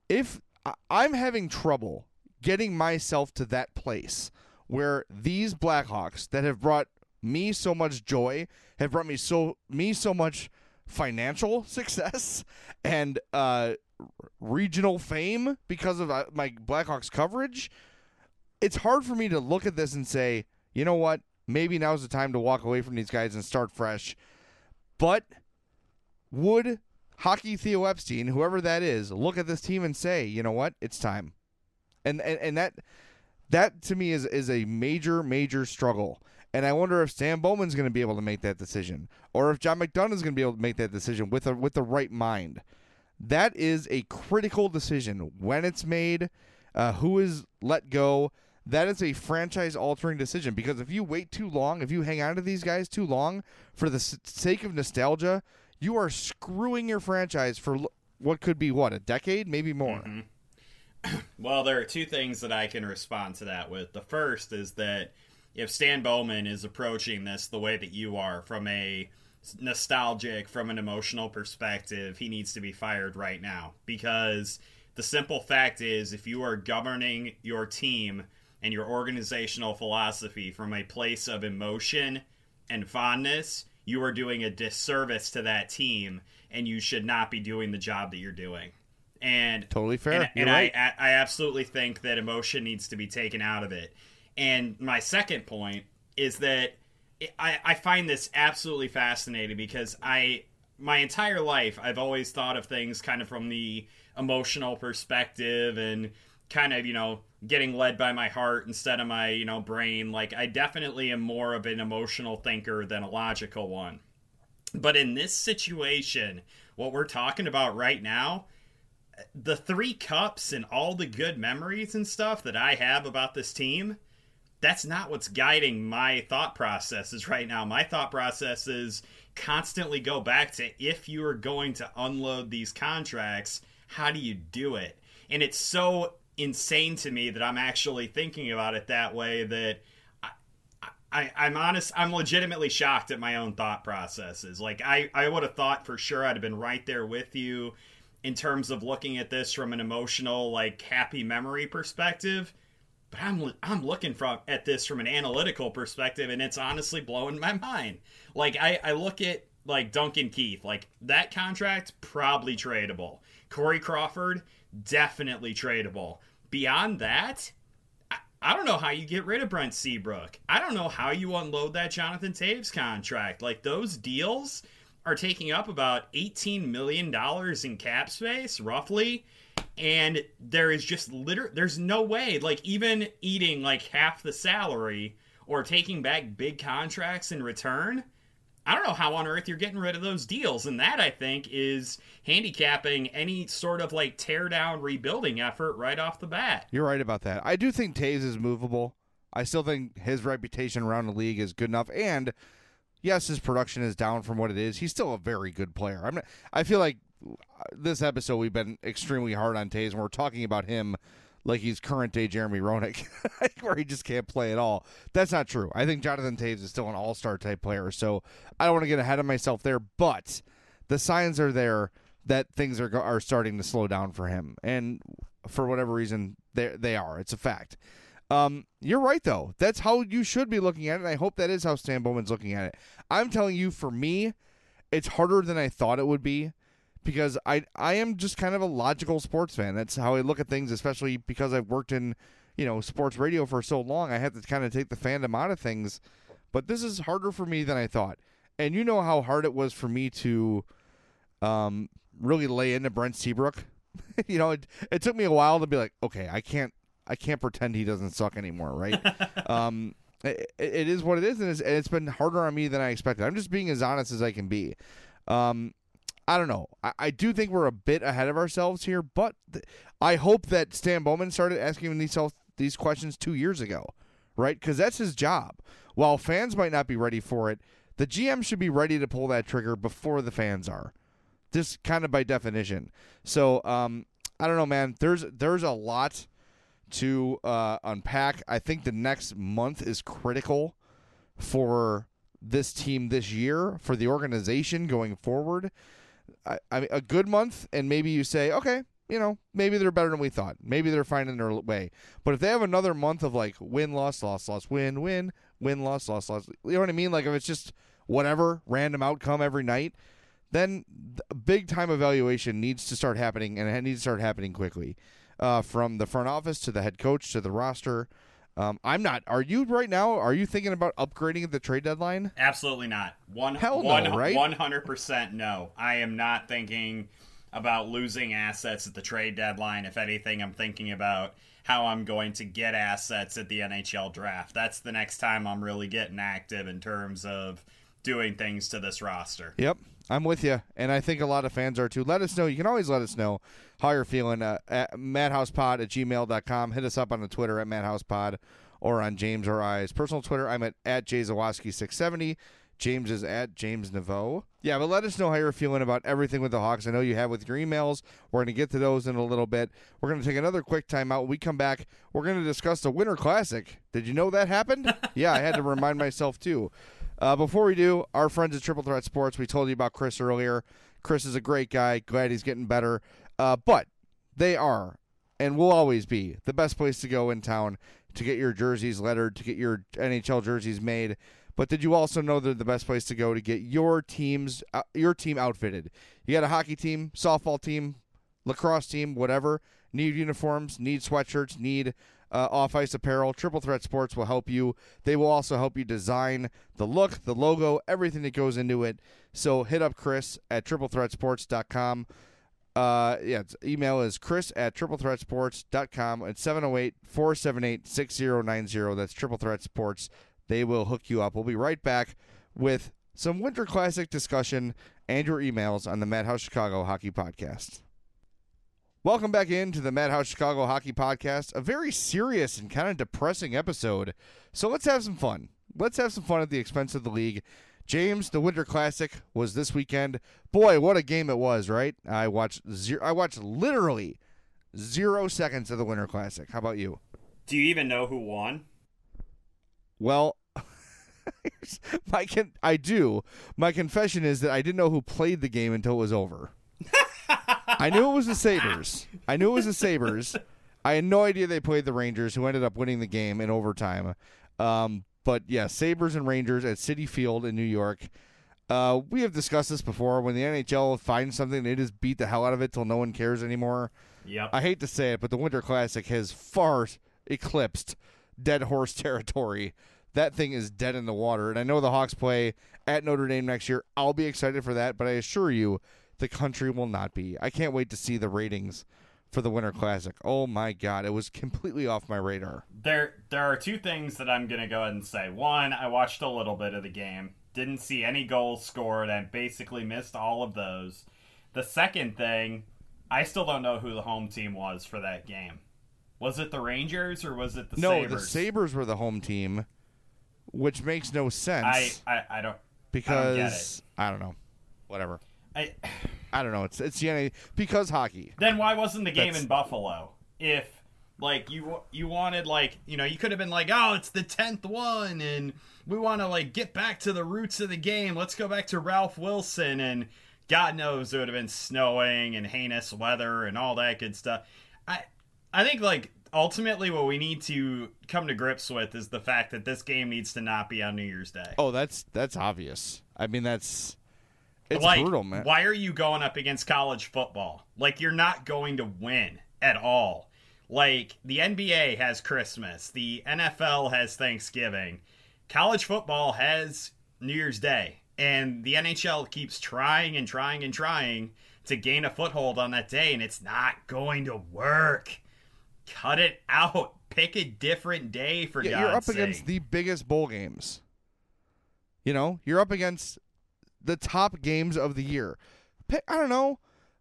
[SPEAKER 4] if I'm having trouble getting myself to that place where these Blackhawks that have brought me so much joy, have brought me so me so much financial success and uh, regional fame because of uh, my Blackhawks coverage. It's hard for me to look at this and say, you know what? Maybe now's the time to walk away from these guys and start fresh. But would Hockey Theo Epstein, whoever that is, look at this team and say, you know what? It's time. And and, and that that to me is is a major major struggle. And I wonder if Stan Bowman's going to be able to make that decision, or if John McDonough is going to be able to make that decision with a with the right mind. That is a critical decision when it's made. Uh, who is let go? That is a franchise altering decision because if you wait too long, if you hang on to these guys too long for the sake of nostalgia, you are screwing your franchise for what could be what a decade, maybe more.
[SPEAKER 6] Mm-hmm. well, there are two things that I can respond to that with. The first is that if Stan Bowman is approaching this the way that you are, from a nostalgic, from an emotional perspective, he needs to be fired right now because the simple fact is, if you are governing your team and your organizational philosophy from a place of emotion and fondness, you are doing a disservice to that team and you should not be doing the job that you're doing. And
[SPEAKER 4] totally fair.
[SPEAKER 6] And, and right. I, I absolutely think that emotion needs to be taken out of it. And my second point is that I, I find this absolutely fascinating because I my entire life I've always thought of things kind of from the emotional perspective and kind of you know getting led by my heart instead of my you know brain. Like i definitely am more of an emotional thinker than a logical one. But in this situation what we're talking about right now the three cups and all the good memories and stuff that i have about this team that's not what's guiding my thought processes right now my thought processes constantly go back to if you are going to unload these contracts how do you do it and it's so insane to me that I'm actually thinking about it that way. That I, I, I'm honest, I'm legitimately shocked at my own thought processes. Like I, I would have thought for sure I'd have been right there with you in terms of looking at this from an emotional, like happy memory perspective. But I'm I'm looking from at this from an analytical perspective, and it's honestly blowing my mind. Like I, I look at like Duncan Keith, like that contract probably tradable. Corey Crawford definitely tradable. Beyond that, I, I don't know how you get rid of Brent Seabrook. I don't know how you unload that Jonathan Toews contract. Like those deals are taking up about $18 million in cap space, roughly. And there is just literally, there's no way, like, even eating like half the salary or taking back big contracts in return, I don't know how on earth you're getting rid of those deals. And that, I think, is handicapping any sort of like tear down rebuilding effort right off the bat.
[SPEAKER 4] You're right about that. I do think Toews is movable. I still think his reputation around the league is good enough. And yes, his production is down from what it is. He's still a very good player. I'm not, I feel like this episode we've been extremely hard on Toews, and we're talking about him like he's current day Jeremy Roenick, where he just can't play at all. That's not true. I think Jonathan Toews is still an all star type player, so I don't want to get ahead of myself there. But the signs are there that things are are starting to slow down for him, and for whatever reason, they they are. It's a fact. Um, you're right though. That's how you should be looking at it. I hope that is how Stan Bowman's looking at it. I'm telling you, for me, it's harder than I thought it would be because I I am just kind of a logical sports fan. That's how I look at things, especially because I've worked in you know sports radio for so long. I have to kind of take the fandom out of things, but this is harder for me than I thought. And you know how hard it was for me to um, really lay into Brent Seabrook. you know, it, it took me a while to be like, okay, I can't I can't pretend he doesn't suck anymore, right? um, it, it is what it is, and it's, and it's been harder on me than I expected. I'm just being as honest as I can be. Um, I don't know. I, I do think we're a bit ahead of ourselves here, but th- I hope that Stan Bowman started asking these these questions two years ago, right? Because that's his job. While fans might not be ready for it, the GM should be ready to pull that trigger before the fans are. Just kind of by definition. So um, I don't know, man. There's there's a lot to uh, unpack. I think the next month is critical for this team this year, for the organization going forward. I, I mean, a good month, and maybe you say, okay, you know, maybe they're better than we thought. Maybe they're finding their way. But if they have another month of like win, loss, loss, loss, win, win, win, loss, loss, loss, you know what I mean? Like if it's just whatever random outcome every night, then big time evaluation needs to start happening, and it needs to start happening quickly. Uh, from the front office to the head coach to the roster. Um, I'm not. Are you right now? Are you thinking about upgrading at the trade deadline?
[SPEAKER 6] Absolutely not. One
[SPEAKER 4] Hell no,
[SPEAKER 6] one,
[SPEAKER 4] right?
[SPEAKER 6] 100% no. I am not thinking about losing assets at the trade deadline. If anything, I'm thinking about how I'm going to get assets at the NHL draft. That's the next time I'm really getting active in terms of doing things to this roster.
[SPEAKER 4] Yep. I'm with you, and I think a lot of fans are too. Let us know. You can always let us know how you're feeling uh, at madhousepod at gmail.com. Hit us up on the Twitter at madhousepod or on James or I's personal Twitter. I'm at, at jzawaski670. James is at James Neveau. Yeah, but let us know how you're feeling about everything with the Hawks. I know you have with your emails. We're going to get to those in a little bit. We're going to take another quick timeout. When we come back, we're going to discuss the Winter Classic. Did you know that happened? yeah, I had to remind myself too. Uh, before we do, our friends at Triple Threat Sports, we told you about Chris earlier. Chris is a great guy. Glad he's getting better. Uh, but they are and will always be the best place to go in town to get your jerseys lettered, to get your NHL jerseys made. But did you also know they're the best place to go to get your teams, uh, your team outfitted? You got a hockey team, softball team, lacrosse team, whatever. Need uniforms, need sweatshirts, need uh, off ice apparel. Triple Threat Sports will help you. They will also help you design the look, the logo, everything that goes into it. So hit up Chris at triplethreatsports.com. Uh, yeah, email is chris at triplethreatsports.com at 708 478 6090. That's Triple Threat Sports. They will hook you up. We'll be right back with some Winter Classic discussion and your emails on the Madhouse Chicago Hockey Podcast. Welcome back into the Madhouse Chicago Hockey Podcast, a very serious and kind of depressing episode. So let's have some fun. Let's have some fun at the expense of the league. James, the Winter Classic was this weekend. Boy, what a game it was, right? I watched zero, I watched literally zero seconds of the Winter Classic. How about you?
[SPEAKER 6] Do you even know who won?
[SPEAKER 4] Well, my con- I do. My confession is that I didn't know who played the game until it was over. I knew it was the Sabres. I knew it was the Sabres. I had no idea they played the Rangers, who ended up winning the game in overtime. Um, but yeah, Sabres and Rangers at Citi Field in New York. Uh, we have discussed this before. When the NHL finds something, they just beat the hell out of it till no one cares anymore.
[SPEAKER 6] Yep.
[SPEAKER 4] I hate to say it, but the Winter Classic has far eclipsed dead horse territory. That thing is dead in the water. And I know the Hawks play at Notre Dame next year. I'll be excited for that, but I assure you, the country will not be. I can't wait to see the ratings for the Winter Classic. Oh my God, it was completely off my radar.
[SPEAKER 6] There, there are two things that I'm gonna go ahead and say. One, I watched a little bit of the game, didn't see any goals scored, and basically missed all of those. The second thing, I still don't know who the home team was for that game. Was it the Rangers or was it the
[SPEAKER 4] no,
[SPEAKER 6] Sabres?
[SPEAKER 4] the Sabres were the home team, which makes no sense.
[SPEAKER 6] I, I, I don't
[SPEAKER 4] because
[SPEAKER 6] I don't.
[SPEAKER 4] I don't know. Whatever.
[SPEAKER 6] I,
[SPEAKER 4] I don't know. It's it's the NA because hockey.
[SPEAKER 6] then why wasn't the game
[SPEAKER 4] That's-
[SPEAKER 6] in Buffalo? If like you you wanted like you know you could have been like oh it's the tenth one and we want to like get back to the roots of the game. Let's go back to Ralph Wilson and God knows it would have been snowing and heinous weather and all that good stuff. I I think like ultimately what we need to come to grips with is the fact that this game needs to not be on New Year's Day.
[SPEAKER 4] Oh, that's that's obvious. I mean, that's it's
[SPEAKER 6] like,
[SPEAKER 4] brutal, man.
[SPEAKER 6] Why are you going up against college football? Like, you're not going to win at all. Like, the NBA has Christmas, the NFL has Thanksgiving, college football has New Year's Day, and the NHL keeps trying and trying and trying to gain a foothold on that day, and it's not going to work. cut it out. Pick a different day for
[SPEAKER 4] Yeah,
[SPEAKER 6] God's
[SPEAKER 4] you're up
[SPEAKER 6] sake.
[SPEAKER 4] against the biggest bowl games. You know, you're up against the top games of the year. Pick, I don't know.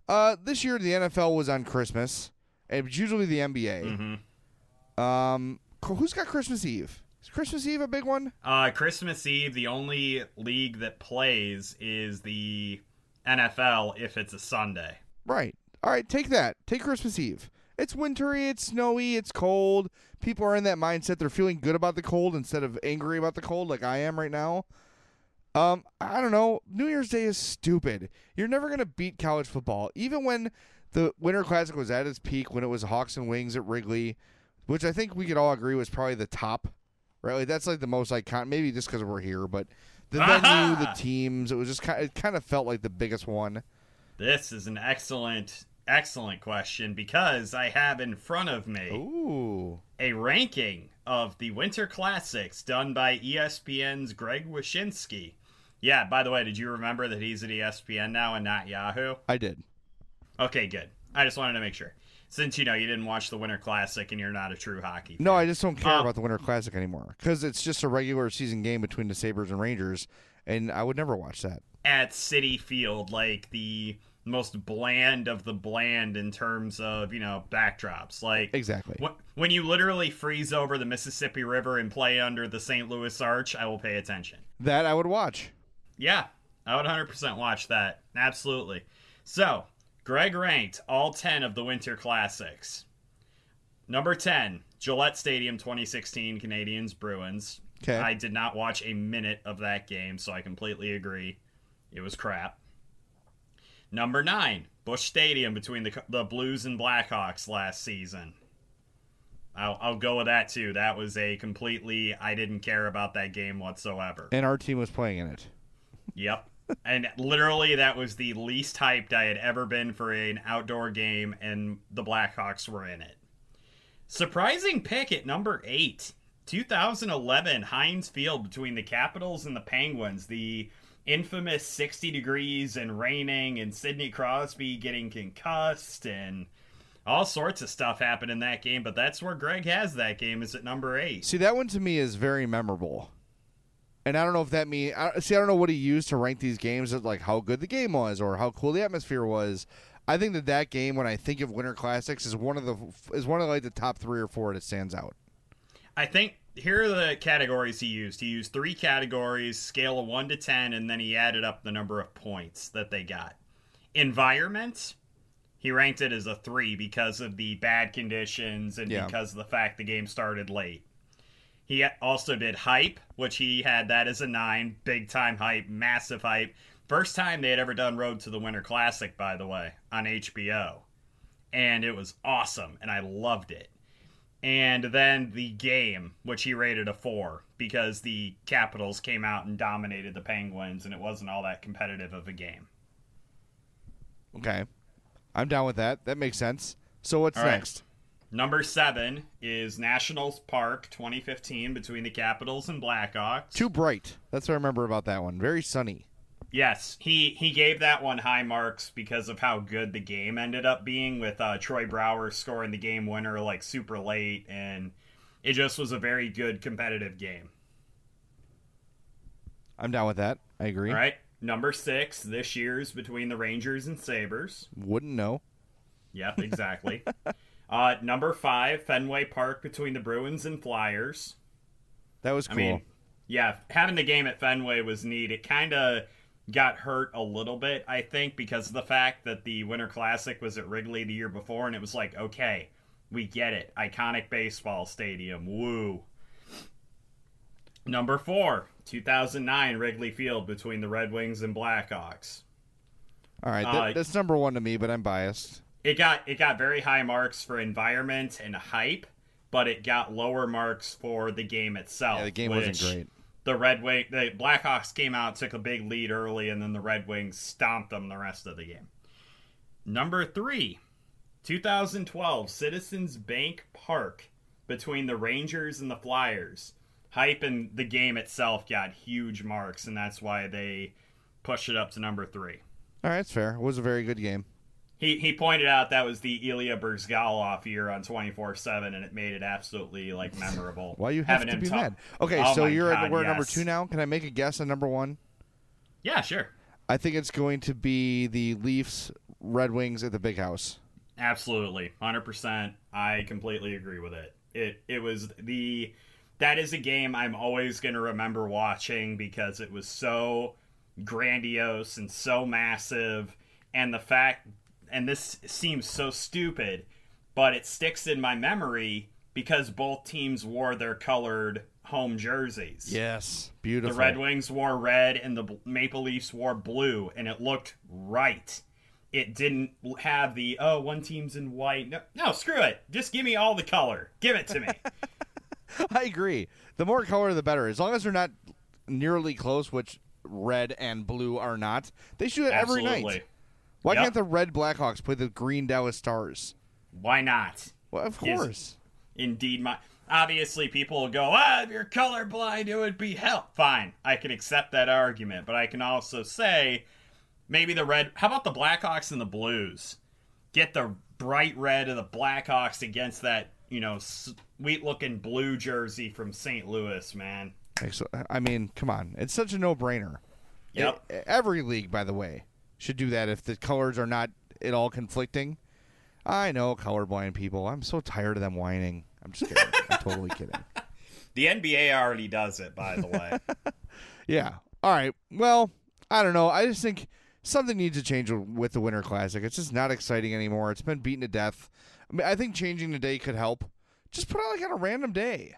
[SPEAKER 4] Uh, this year the NFL was on Christmas, and it's usually the NBA.
[SPEAKER 6] Mm-hmm.
[SPEAKER 4] Um, who's got Christmas Eve? Is Christmas Eve a big one?
[SPEAKER 6] Uh, Christmas Eve, the only league that plays is the NFL if it's a Sunday.
[SPEAKER 4] Right. All right, take that. Take Christmas Eve. It's wintry, it's snowy, it's cold. People are in that mindset. They're feeling good about the cold instead of angry about the cold like I am right now. Um, I don't know. New Year's Day is stupid. You're never going to beat college football. Even when the Winter Classic was at its peak, when it was Hawks and Wings at Wrigley, which I think we could all agree was probably the top, right? Like that's like the most iconic, maybe just because we're here, but the venue, the teams, it was just kind it kind of felt like the biggest one.
[SPEAKER 6] This is an excellent, excellent question because I have in front of me
[SPEAKER 4] Ooh.
[SPEAKER 6] a ranking of the Winter Classics done by ESPN's Greg Wyshynski. Yeah, by the way, did you remember that he's at ESPN now and not Yahoo?
[SPEAKER 4] I did.
[SPEAKER 6] Okay, good. I just wanted to make sure. Since you know you didn't watch the Winter Classic and you're not a true hockey fan.
[SPEAKER 4] No, I just don't care
[SPEAKER 6] Um,
[SPEAKER 4] about the Winter Classic anymore because it's just a regular season game between the Sabres and Rangers, and I would never watch that.
[SPEAKER 6] at Citi Field, like the most bland of the bland in terms of, you know, backdrops. Like
[SPEAKER 4] Exactly.
[SPEAKER 6] wh- when you literally freeze over the Mississippi River and play under the St. Louis Arch, I will pay attention.
[SPEAKER 4] That I would watch.
[SPEAKER 6] Yeah, I would 100% watch that. Absolutely. So, Greg ranked all 10 of the Winter Classics. Number 10, Gillette Stadium 2016 Canadiens Bruins.
[SPEAKER 4] Okay.
[SPEAKER 6] I did not watch a minute of that game, so I completely agree. It was crap. Number 9, Busch Stadium between the, the Blues and Blackhawks last season. I'll, I'll go with that too. That was a completely, I didn't care about that game whatsoever.
[SPEAKER 4] And our team was playing in it.
[SPEAKER 6] Yep. And literally, that was the least hyped I had ever been for an outdoor game, and the Blackhawks were in it. Surprising pick at number eight 2011 Heinz Field between the Capitals and the Penguins. The infamous 60 degrees and raining, and Sidney Crosby getting concussed, and all sorts of stuff happened in that game. But that's where Greg has that game, is at number eight.
[SPEAKER 4] See, that one to me is very memorable. And I don't know if that mean I, see. I don't know what he used to rank these games like how good the game was or how cool the atmosphere was. I think that that game, when I think of Winter Classics, is one of the is one of like the top three or four that stands out.
[SPEAKER 6] I think here are the categories he used. He used three categories, scale of 1 to 10, and then he added up the number of points that they got. Environment, he ranked it as a 3 because of the bad conditions and
[SPEAKER 4] Yeah.
[SPEAKER 6] because of the fact the game started late. He also did hype, which he had that as a 9, big time hype, massive hype. First time they had ever done Road to the Winter Classic, by the way, on HBO. And it was awesome, and I loved it and then the game, which he rated a four because the Capitals came out and dominated the Penguins, and it wasn't all that competitive of a game.
[SPEAKER 4] Okay, I'm down with that. That makes sense. So what's
[SPEAKER 6] right.
[SPEAKER 4] next?
[SPEAKER 6] Number seven is Nationals Park 2015 between the Capitals and Blackhawks.
[SPEAKER 4] Too bright. That's what I remember about that one. Very sunny.
[SPEAKER 6] Yes, he he gave that one high marks because of how good the game ended up being with uh, Troy Brouwer scoring the game winner like super late, and it just was a very good competitive game.
[SPEAKER 4] I'm down with that. I agree.
[SPEAKER 6] All right, number six this year's between the Rangers and Sabres.
[SPEAKER 4] Wouldn't know.
[SPEAKER 6] Yep, exactly. uh, number five, Fenway Park between the Bruins and Flyers.
[SPEAKER 4] That was
[SPEAKER 6] I
[SPEAKER 4] cool.
[SPEAKER 6] mean, yeah, having the game at Fenway was neat. It kind of got hurt a little bit, I think, because of the fact that the Winter Classic was at Wrigley the year before, and it was like, okay, we get it. Iconic baseball stadium. Woo. Number four, 2009 Wrigley Field between the Red Wings and Blackhawks.
[SPEAKER 4] All right,
[SPEAKER 6] uh,
[SPEAKER 4] that's number one to me, but I'm biased.
[SPEAKER 6] It got it got very high marks for environment and hype, but it got lower marks for the game itself.
[SPEAKER 4] Yeah, the game wasn't great.
[SPEAKER 6] The Red Wing, the Blackhawks came out, took a big lead early, and then the Red Wings stomped them the rest of the game. Number three, 2012 Citizens Bank Park between the Rangers and the Flyers. Hype and the game itself got huge marks, and that's why they pushed it up to number three.
[SPEAKER 4] All right, it's fair. It was a very good game.
[SPEAKER 6] He, he pointed out that was the Ilya Bryzgalov year on 24-7, and it made it absolutely, like, memorable.
[SPEAKER 4] Why you have
[SPEAKER 6] having
[SPEAKER 4] to be
[SPEAKER 6] talk-
[SPEAKER 4] mad? Okay,
[SPEAKER 6] Oh
[SPEAKER 4] so you're
[SPEAKER 6] God,
[SPEAKER 4] at we're at number two now. Can I make a guess on number one?
[SPEAKER 6] Yeah, sure.
[SPEAKER 4] I think it's going to be the Leafs Red Wings at the Big House.
[SPEAKER 6] Absolutely, hundred percent. I completely agree with it. It it was the that is a game I'm always going to remember watching because it was so grandiose and so massive, and the fact and this seems so stupid, but it sticks in my memory because both teams wore their colored home jerseys.
[SPEAKER 4] Yes, beautiful. The.
[SPEAKER 6] Red Wings wore red and the Maple Leafs wore blue, and it looked right. It didn't have the oh one team's in white. No, no, screw it. Just give me all the color. Give it to me.
[SPEAKER 4] I agree. The more color, the better. As long as they're not nearly close, which red and blue are not. They shoot it every night. Why
[SPEAKER 6] Yep.
[SPEAKER 4] can't the red Blackhawks play the green Dallas Stars?
[SPEAKER 6] Why not?
[SPEAKER 4] Well, of course.
[SPEAKER 6] Indeed, my obviously people will go, ah, if you're colorblind, it would be hell. Fine, I can accept that argument, but I can also say maybe the red. How about the Blackhawks and the Blues? Get the bright red of the Blackhawks against that, you know, sweet-looking blue jersey from St. Louis, man.
[SPEAKER 4] I mean, come on. It's such a no-brainer.
[SPEAKER 6] Yep.
[SPEAKER 4] E- every league, by the way, should do that if the colors are not at all conflicting. I know colorblind people. I'm so tired of them whining. I'm just kidding. I'm totally kidding.
[SPEAKER 6] The NBA already does it, by the way.
[SPEAKER 4] Yeah. All right. Well, I don't know. I just think something needs to change with the Winter Classic. It's just not exciting anymore. It's been beaten to death. I mean, I think changing the day could help. Just put it like on a random day.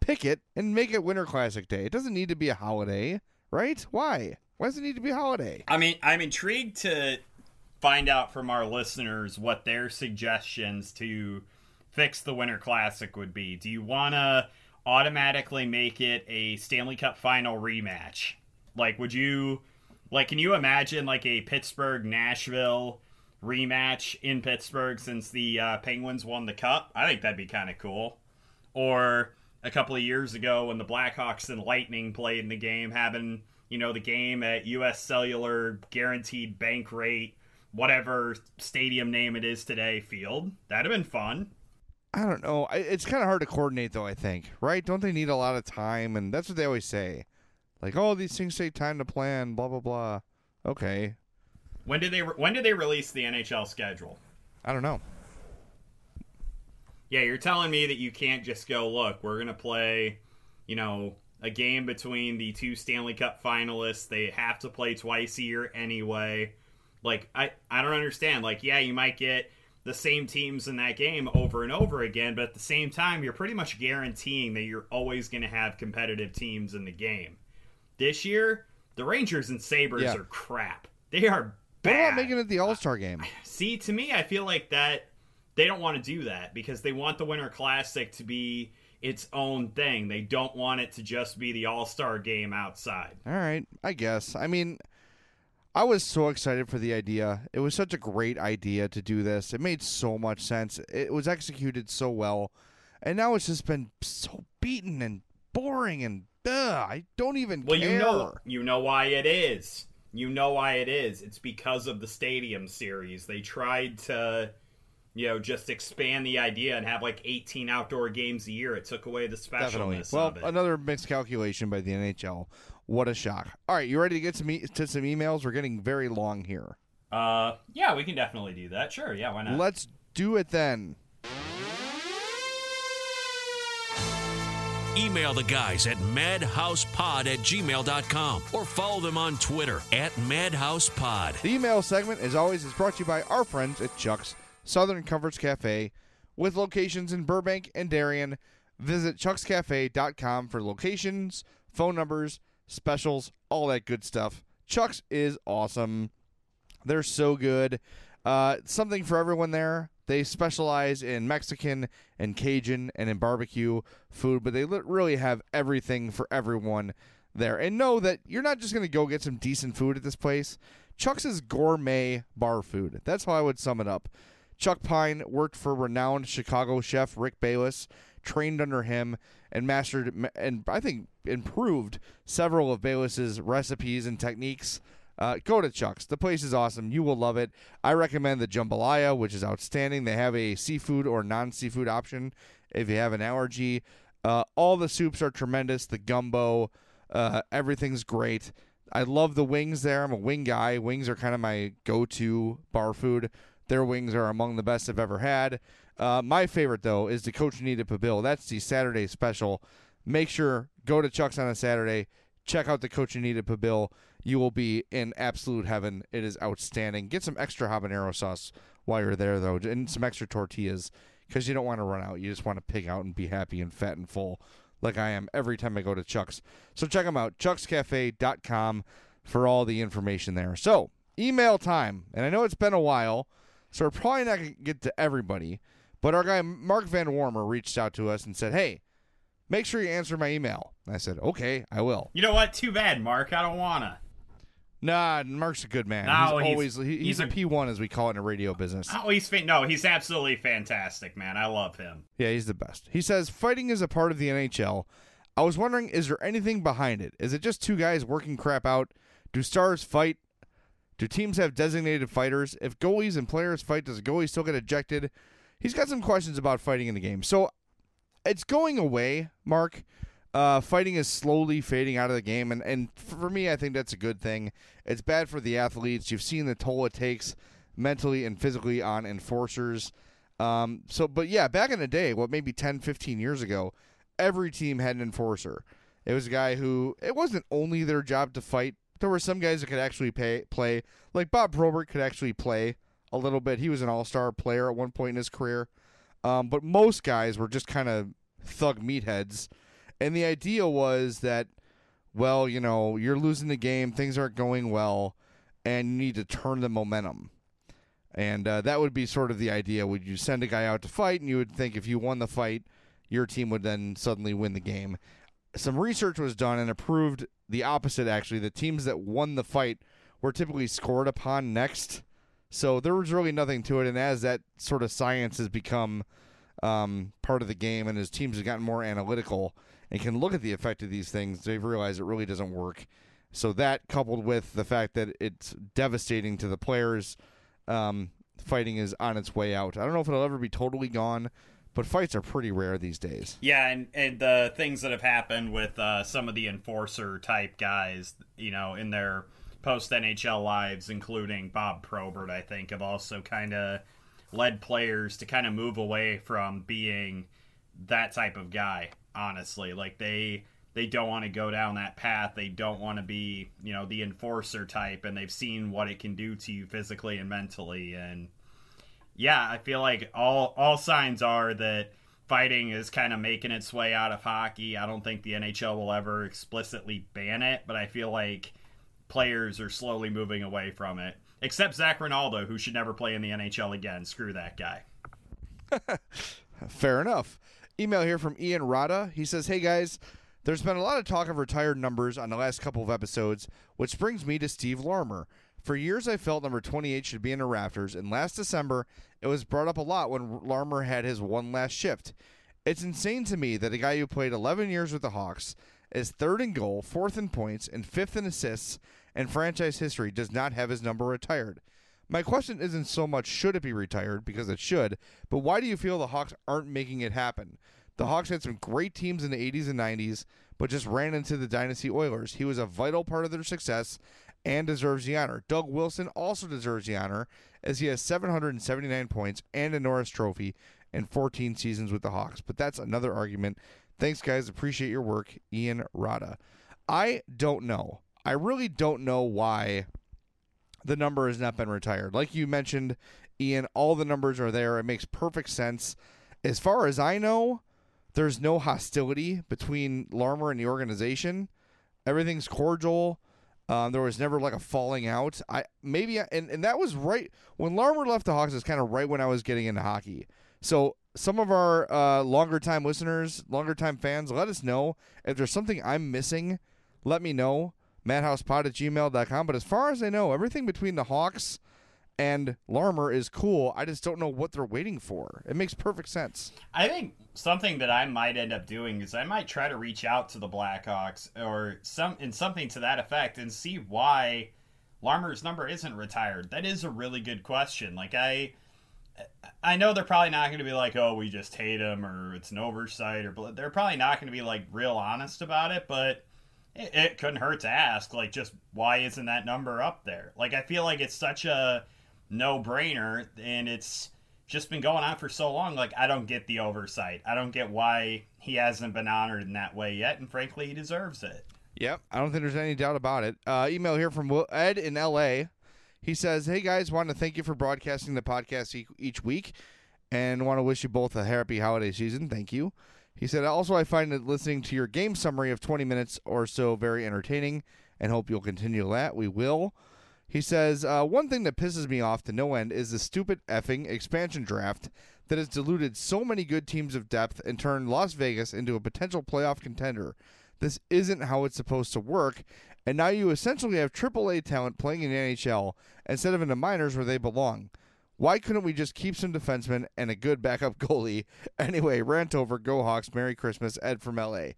[SPEAKER 4] Pick it and make it Winter Classic Day. It doesn't need to be a holiday, right? Why? Why does it need to be holiday?
[SPEAKER 6] I mean, I'm intrigued to find out from our listeners what their suggestions to fix the Winter Classic would be. Do you want to automatically make it a Stanley Cup final rematch? Like, would you, like, can you imagine like a Pittsburgh Nashville rematch in Pittsburgh since the uh, Penguins won the Cup? I think that'd be kind of cool. Or a couple of years ago when the Blackhawks and Lightning played in the game, having you know the game at U.S. Cellular guaranteed bank rate, whatever stadium name it is today, field. That'd have been fun.
[SPEAKER 4] I don't know. It's kind of hard to coordinate, though. I think, right? Don't they need a lot of time? And that's what they always say, like, "Oh, these things take time to plan." Blah blah blah. Okay,
[SPEAKER 6] When did they when did they release the NHL schedule?
[SPEAKER 4] I don't know.
[SPEAKER 6] Yeah, you're telling me that you can't just go, look, we're going to play, you know, a game between the two Stanley Cup finalists. They have to play twice a year anyway. Like, I, I don't understand. Like, yeah, you might get the same teams in that game over and over again, but at the same time, you're pretty much guaranteeing that you're always going to have competitive teams in the game. This year, the Rangers and Sabres
[SPEAKER 4] Yeah.
[SPEAKER 6] are crap. They are bad.
[SPEAKER 4] about making it the All Star game?
[SPEAKER 6] See, to me, I feel like that they don't want to do that because they want the Winter Classic to be its own thing. They don't want it to just be the All Star game outside.
[SPEAKER 4] All right, I guess. I mean, I was so excited for the idea. It was such a great idea to do this. It made so much sense. It was executed so well. And now it's just been so beaten and boring and ugh, I don't even
[SPEAKER 6] Well,
[SPEAKER 4] care.
[SPEAKER 6] you know, you know why it is. You know why it is. It's because of the Stadium series. They tried to, you know, just expand the idea and have like 18 outdoor games a year. It took away the
[SPEAKER 4] Definitely.
[SPEAKER 6] specialness
[SPEAKER 4] Well,
[SPEAKER 6] of it.
[SPEAKER 4] another mixed calculation by the NHL. What a shock. All right, you ready to get some e- to some emails? We're getting very long here.
[SPEAKER 6] uh, yeah, we can definitely do that. Sure, yeah, why not?
[SPEAKER 4] Let's do it then.
[SPEAKER 5] Email the guys at madhousepod at gmail.com or follow them on Twitter at madhousepod.
[SPEAKER 4] The email segment, as always, is brought to you by our friends at Chuck's Southern Comforts Cafe, with locations in Burbank and Darien. Visit chuckscafe.com for locations, phone numbers, specials, all that good stuff. Chuck's is awesome. They're so good. Uh, something for everyone there. They specialize in Mexican and Cajun and in barbecue food, but they li- really have everything for everyone there. And know that you're not just going to go get some decent food at this place. Chuck's is gourmet bar food. That's how I would sum it up. Chuck Pine worked for renowned Chicago chef Rick Bayless, trained under him, and mastered and I think improved several of Bayless's recipes and techniques. uh, go to Chuck's. The place is awesome. You will love it. I recommend the jambalaya, which is outstanding. They have a seafood or non seafood option if you have an allergy. Uh, all the soups are tremendous. The gumbo, uh, everything's great. I love the wings there. I'm a wing guy. Wings are kind of my go to bar food. Their wings are among the best I've ever had. Uh, my favorite, though, is the Cochinita Pibil. That's the Saturday special. Make sure, go to Chuck's on a Saturday. Check out the Cochinita Pibil. You will be in absolute heaven. It is outstanding. Get some extra habanero sauce while you're there, though, and some extra tortillas because you don't want to run out. You just want to pig out and be happy and fat and full like I am every time I go to Chuck's. So check them out, chuckscafe.com for all the information there. So, email time. And I know it's been a while, so we're probably not going to get to everybody. But our guy Mark Van Warmer reached out to us and said, "Hey, make sure you answer my email." I said, "Okay, I will."
[SPEAKER 6] You know what? Too bad, Mark. I don't wanna.
[SPEAKER 4] Nah, Mark's a good man.
[SPEAKER 6] No,
[SPEAKER 4] he's,
[SPEAKER 6] he's-
[SPEAKER 4] always he- he's,
[SPEAKER 6] he's
[SPEAKER 4] a
[SPEAKER 6] a-
[SPEAKER 4] P one as we call it in the radio business.
[SPEAKER 6] Oh, he's fa- no, he's absolutely fantastic, man. I love him.
[SPEAKER 4] Yeah, he's the best. He says fighting is a part of the NHL. I was wondering, is there anything behind it? Is it just two guys working crap out? Do stars fight? Do teams have designated fighters? If goalies and players fight, does a goalie still get ejected? He's got some questions about fighting in the game. So it's going away, Mark. Uh, fighting is slowly fading out of the game, and, and for me, I think that's a good thing. It's bad for the athletes. You've seen the toll it takes mentally and physically on enforcers. Um, so, but yeah, back in the day, what maybe 10, 15 years ago, every team had an enforcer. It was a guy who it wasn't only their job to fight. There were some guys that could actually pay, play, like Bob Probert could actually play a little bit. He was an all-star player at one point in his career. Um, but most guys were just kind of thug meatheads. And the idea was that, well, you know, you're losing the game, things aren't going well, and you need to turn the momentum. And uh, that would be sort of the idea. Would you send a guy out to fight, and you would think if you won the fight, your team would then suddenly win the game. Some research was done and it proved the opposite, actually. The teams that won the fight were typically scored upon next. So there was really nothing to it. And as that sort of science has become um, part of the game and as teams have gotten more analytical and can look at the effect of these things, they've realized it really doesn't work. So that coupled with the fact that it's devastating to the players, um, fighting is on its way out. I don't know if it'll ever be totally gone, but fights are pretty rare these days.
[SPEAKER 6] Yeah, and, and the things that have happened with uh, some of the enforcer type guys, you know, in their post NHL lives, including Bob Probert, I think, have also kind of led players to kind of move away from being that type of guy. Honestly, like they they don't want to go down that path. They don't want to be, you know, the enforcer type, and they've seen what it can do to you physically and mentally, and yeah, I feel like all all signs are that fighting is kind of making its way out of hockey. I don't think the NHL will ever explicitly ban it, but I feel like players are slowly moving away from it. Except Zac Rinaldo, who should never play in the NHL again. Screw that guy.
[SPEAKER 4] Fair enough. Email here from Ian Rada. He says, Hey guys, there's been a lot of talk of retired numbers on the last couple of episodes, which brings me to Steve Larmer. For years, I felt number 28 should be in the rafters, and last December, it was brought up a lot when Larmer had his one last shift. It's insane to me that a guy who played 11 years with the Hawks is third in goal, fourth in points, and fifth in assists in franchise history does not have his number retired. My question isn't so much should it be retired, because it should, but why do you feel the Hawks aren't making it happen? The Hawks had some great teams in the 80s and 90s, but just ran into the Dynasty Oilers. He was a vital part of their success and deserves the honor. Doug Wilson also deserves the honor, as he has 779 points and a Norris Trophy in 14 seasons with the Hawks. But that's another argument. Thanks, guys. Appreciate your work, Ian Rada. I don't know. I really don't know why the number has not been retired. Like you mentioned, Ian, all the numbers are there. It makes perfect sense. As far as I know, there's no hostility between Larmer and the organization. Everything's cordial. Um, there was never like a falling out. I maybe and, and that was right when Larmer left the Hawks. Is kind of right when I was getting into hockey. So some of our uh, longer time listeners, longer time fans, let us know if there's something I'm missing. Let me know. MadhousePod at gmail.com. But as far as I know, everything between the Hawks and Larmer is cool. I just don't know what they're waiting for. It makes perfect sense.
[SPEAKER 6] I think something that I might end up doing is I might try to reach out to the Blackhawks or some in something to that effect and see why Larmer's number isn't retired? That is a really good question. Like I I know they're probably not going to be like, "Oh, we just hate him," or "It's an oversight," or but they're probably not going to be like real honest about it. But it, it couldn't hurt to ask, like, just why isn't that number up there? Like, I feel like it's such a no-brainer, and it's just been going on for so long. Like, I don't get the oversight. I don't get why he hasn't been honored in that way yet, and frankly, he deserves it.
[SPEAKER 4] Yep, I don't think there's any doubt about it. Uh, email here from Ed in L.A. He says, "Hey guys, want to thank you for broadcasting the podcast e- each week, and want to wish you both a happy holiday season. Thank you." He said, "Also, I find that listening to your game summary of 20 minutes or so very entertaining, and hope you'll continue that. We will." He says, uh, "One thing that pisses me off to no end is the stupid effing expansion draft." That has diluted so many good teams of depth and turned Las Vegas into a potential playoff contender. This isn't how it's supposed to work, and now you essentially have AAA talent playing in the NHL instead of in the minors where they belong. Why couldn't we just keep some defensemen and a good backup goalie? Anyway, rant over. Go Hawks. Merry Christmas, Ed from LA.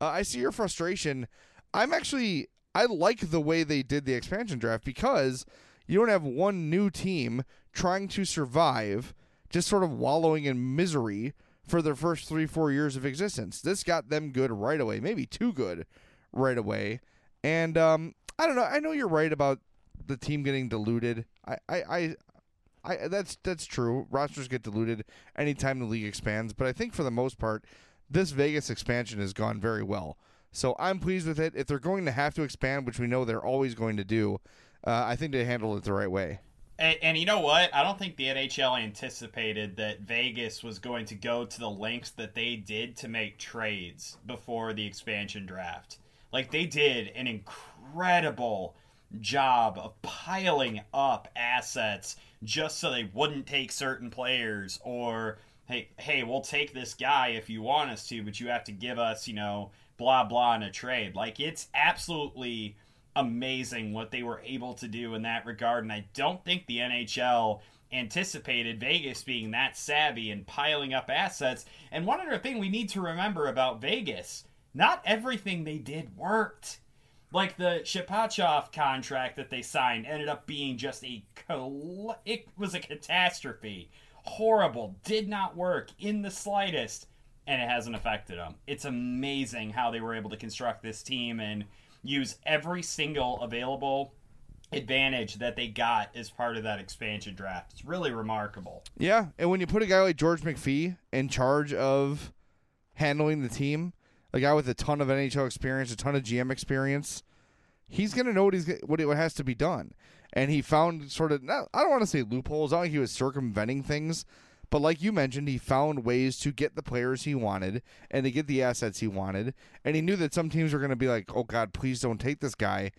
[SPEAKER 4] Uh, I see your frustration. I'm actually I like the way they did the expansion draft because you don't have one new team trying to survive, just sort of wallowing in misery for their first three, four years of existence. This got them good right away, maybe too good right away. And um, I don't know. I know you're right about the team getting diluted. I, I, I, I, that's that's true. Rosters get diluted anytime the league expands, but I think for the most part, this Vegas expansion has gone very well. So I'm pleased with it. If they're going to have to expand, which we know they're always going to do, uh, I think they handled it the right way.
[SPEAKER 6] And, and, you know what? I don't think the NHL anticipated that Vegas was going to go to the lengths that they did to make trades before the expansion draft. Like they did an incredible job of piling up assets just so they wouldn't take certain players or hey hey we'll take this guy if you want us to but you have to give us you know blah blah in a trade like it's absolutely amazing what they were able to do in that regard and I don't think the NHL anticipated Vegas being that savvy and piling up assets and one other thing we need to remember about Vegas not everything they did worked. Like the Shipachyov contract that they signed ended up being just a it was a catastrophe. Horrible, did not work in the slightest, and it hasn't affected them. It's amazing how they were able to construct this team and use every single available advantage that they got as part of that expansion draft. It's really remarkable.
[SPEAKER 4] Yeah, and when you put a guy like George McPhee in charge of handling the team, a guy with a ton of NHL experience, a ton of GM experience, he's going to know what he's what it has to be done. And he found sort of I don't want to say loopholes. I think he was circumventing things, but like you mentioned, he found ways to get the players he wanted and to get the assets he wanted. And he knew that some teams were going to be like, "Oh God, please don't take this guy.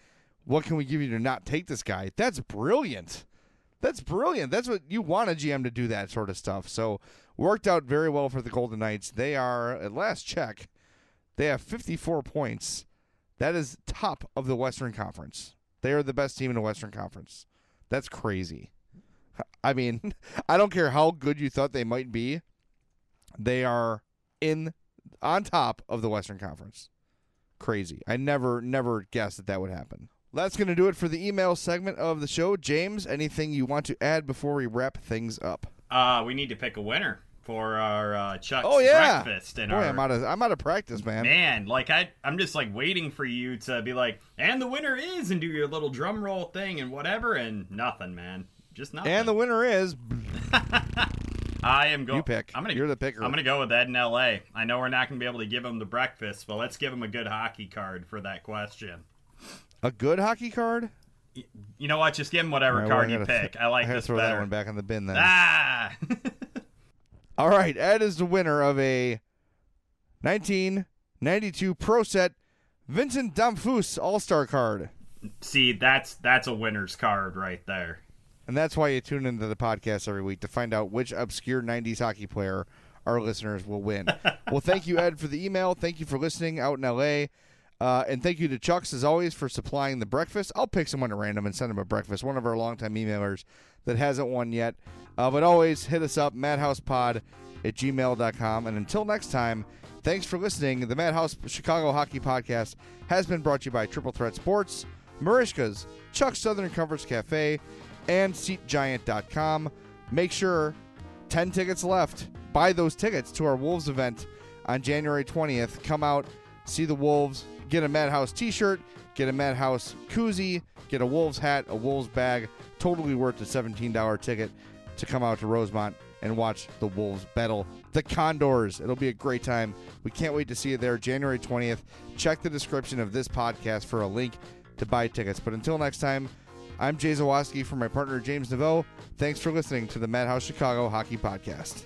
[SPEAKER 4] What can we give you to not take this guy?" That's brilliant. That's brilliant. That's what you want a GM to do that sort of stuff. So worked out very well for the Golden Knights. They are at last check they have 54 points. That is top of the Western Conference. They are the best team in the Western Conference. That's crazy. I mean, I don't care how good you thought they might be. They are in on top of the Western Conference. Crazy. I never never guessed that that would happen. That's going to do it for the email segment of the show. James, anything you want to add before we wrap things up?
[SPEAKER 6] Uh, we need to pick a winner for our uh, Chuck's
[SPEAKER 4] oh, yeah.
[SPEAKER 6] breakfast.
[SPEAKER 4] And Boy, our, I'm out of I'm out of practice, man.
[SPEAKER 6] Man, like I I'm just like waiting for you to be like, and the winner is, and do your little drum roll thing and whatever, and nothing, man, just nothing.
[SPEAKER 4] And the winner is.
[SPEAKER 6] I am going.
[SPEAKER 4] You pick.
[SPEAKER 6] I'm gonna.
[SPEAKER 4] You're the picker.
[SPEAKER 6] I'm gonna go with Ed in L.A. I know we're not gonna be able to give him the breakfast, but let's give him a good hockey card for that question.
[SPEAKER 4] A good hockey card?
[SPEAKER 6] You know what? Just give him whatever right, card you pick. Th- I like
[SPEAKER 4] I
[SPEAKER 6] this
[SPEAKER 4] throw
[SPEAKER 6] better.
[SPEAKER 4] that one back in the bin then.
[SPEAKER 6] Ah.
[SPEAKER 4] All right, Ed is the winner of a 1992 Pro Set Vincent Damphousse All Star card.
[SPEAKER 6] See, that's that's a winner's card right there.
[SPEAKER 4] And that's why you tune into the podcast every week to find out which obscure 90s hockey player our listeners will win. well, thank you, Ed, for the email. Thank you for listening out in LA. Uh, and thank you to Chucks, as always, for supplying the breakfast. I'll pick someone at random and send them a breakfast. One of our longtime emailers that hasn't won yet. Uh, but always hit us up, madhousepod at gmail.com. And until next time, thanks for listening. The Madhouse Chicago Hockey Podcast has been brought to you by Triple Threat Sports, Merichka's, Chuck's Southern Comforts Cafe, and SeatGiant.com. Make sure 10 tickets left. Buy those tickets to our Wolves event on January 20th. Come out, see the Wolves, get a Madhouse t shirt, get a Madhouse koozie, get a Wolves hat, a Wolves bag. Totally worth the $17 ticket to come out to Rosemont and watch the Wolves battle the Condors. It'll be a great time. We can't wait to see you there January 20th. Check the description of this podcast for a link to buy tickets. But until next time, I'm Jay Zawaski for my partner James Neveau. Thanks for listening to the Madhouse Chicago Hockey Podcast.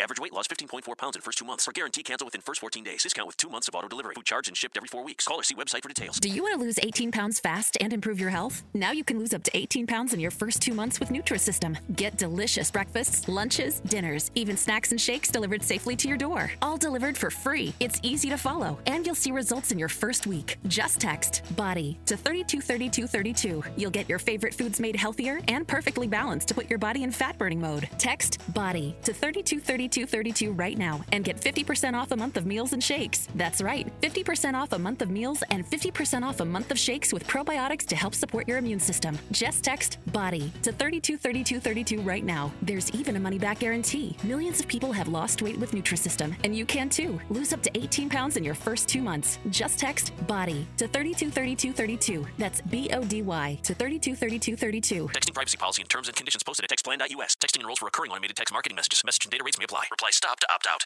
[SPEAKER 7] Average weight loss 15.4 pounds in first two months. For guarantee cancel within first 14 days. Discount with two months of auto delivery. Food charged and shipped every four weeks. Call or see website for details.
[SPEAKER 8] Do you want to lose 18 pounds fast and improve your health? Now you can lose up to 18 pounds in your first two months with Nutrisystem. Get delicious breakfasts, lunches, dinners, even snacks and shakes delivered safely to your door. All delivered for free. It's easy to follow, and you'll see results in your first week. Just text BODY to 323232. You'll get your favorite foods made healthier and perfectly balanced to put your body in fat burning mode. Text BODY to 323232 right now and get 50% off a month of meals and shakes. That's right, 50% off a month of meals and 50% off a month of shakes with probiotics to help support your immune system. Just text BODY to 323232 right now. There's even a money back guarantee. Millions of people have lost weight with Nutrisystem, and you can too. Lose up to 18 pounds in your first two months. Just text BODY to 323232. That's B O D Y to 323232.
[SPEAKER 7] Texting privacy policy and terms and conditions posted at textplan.us. Texting enrolls for recurring automated text marketing messages. Message and data rates may apply. Reply stop to opt out.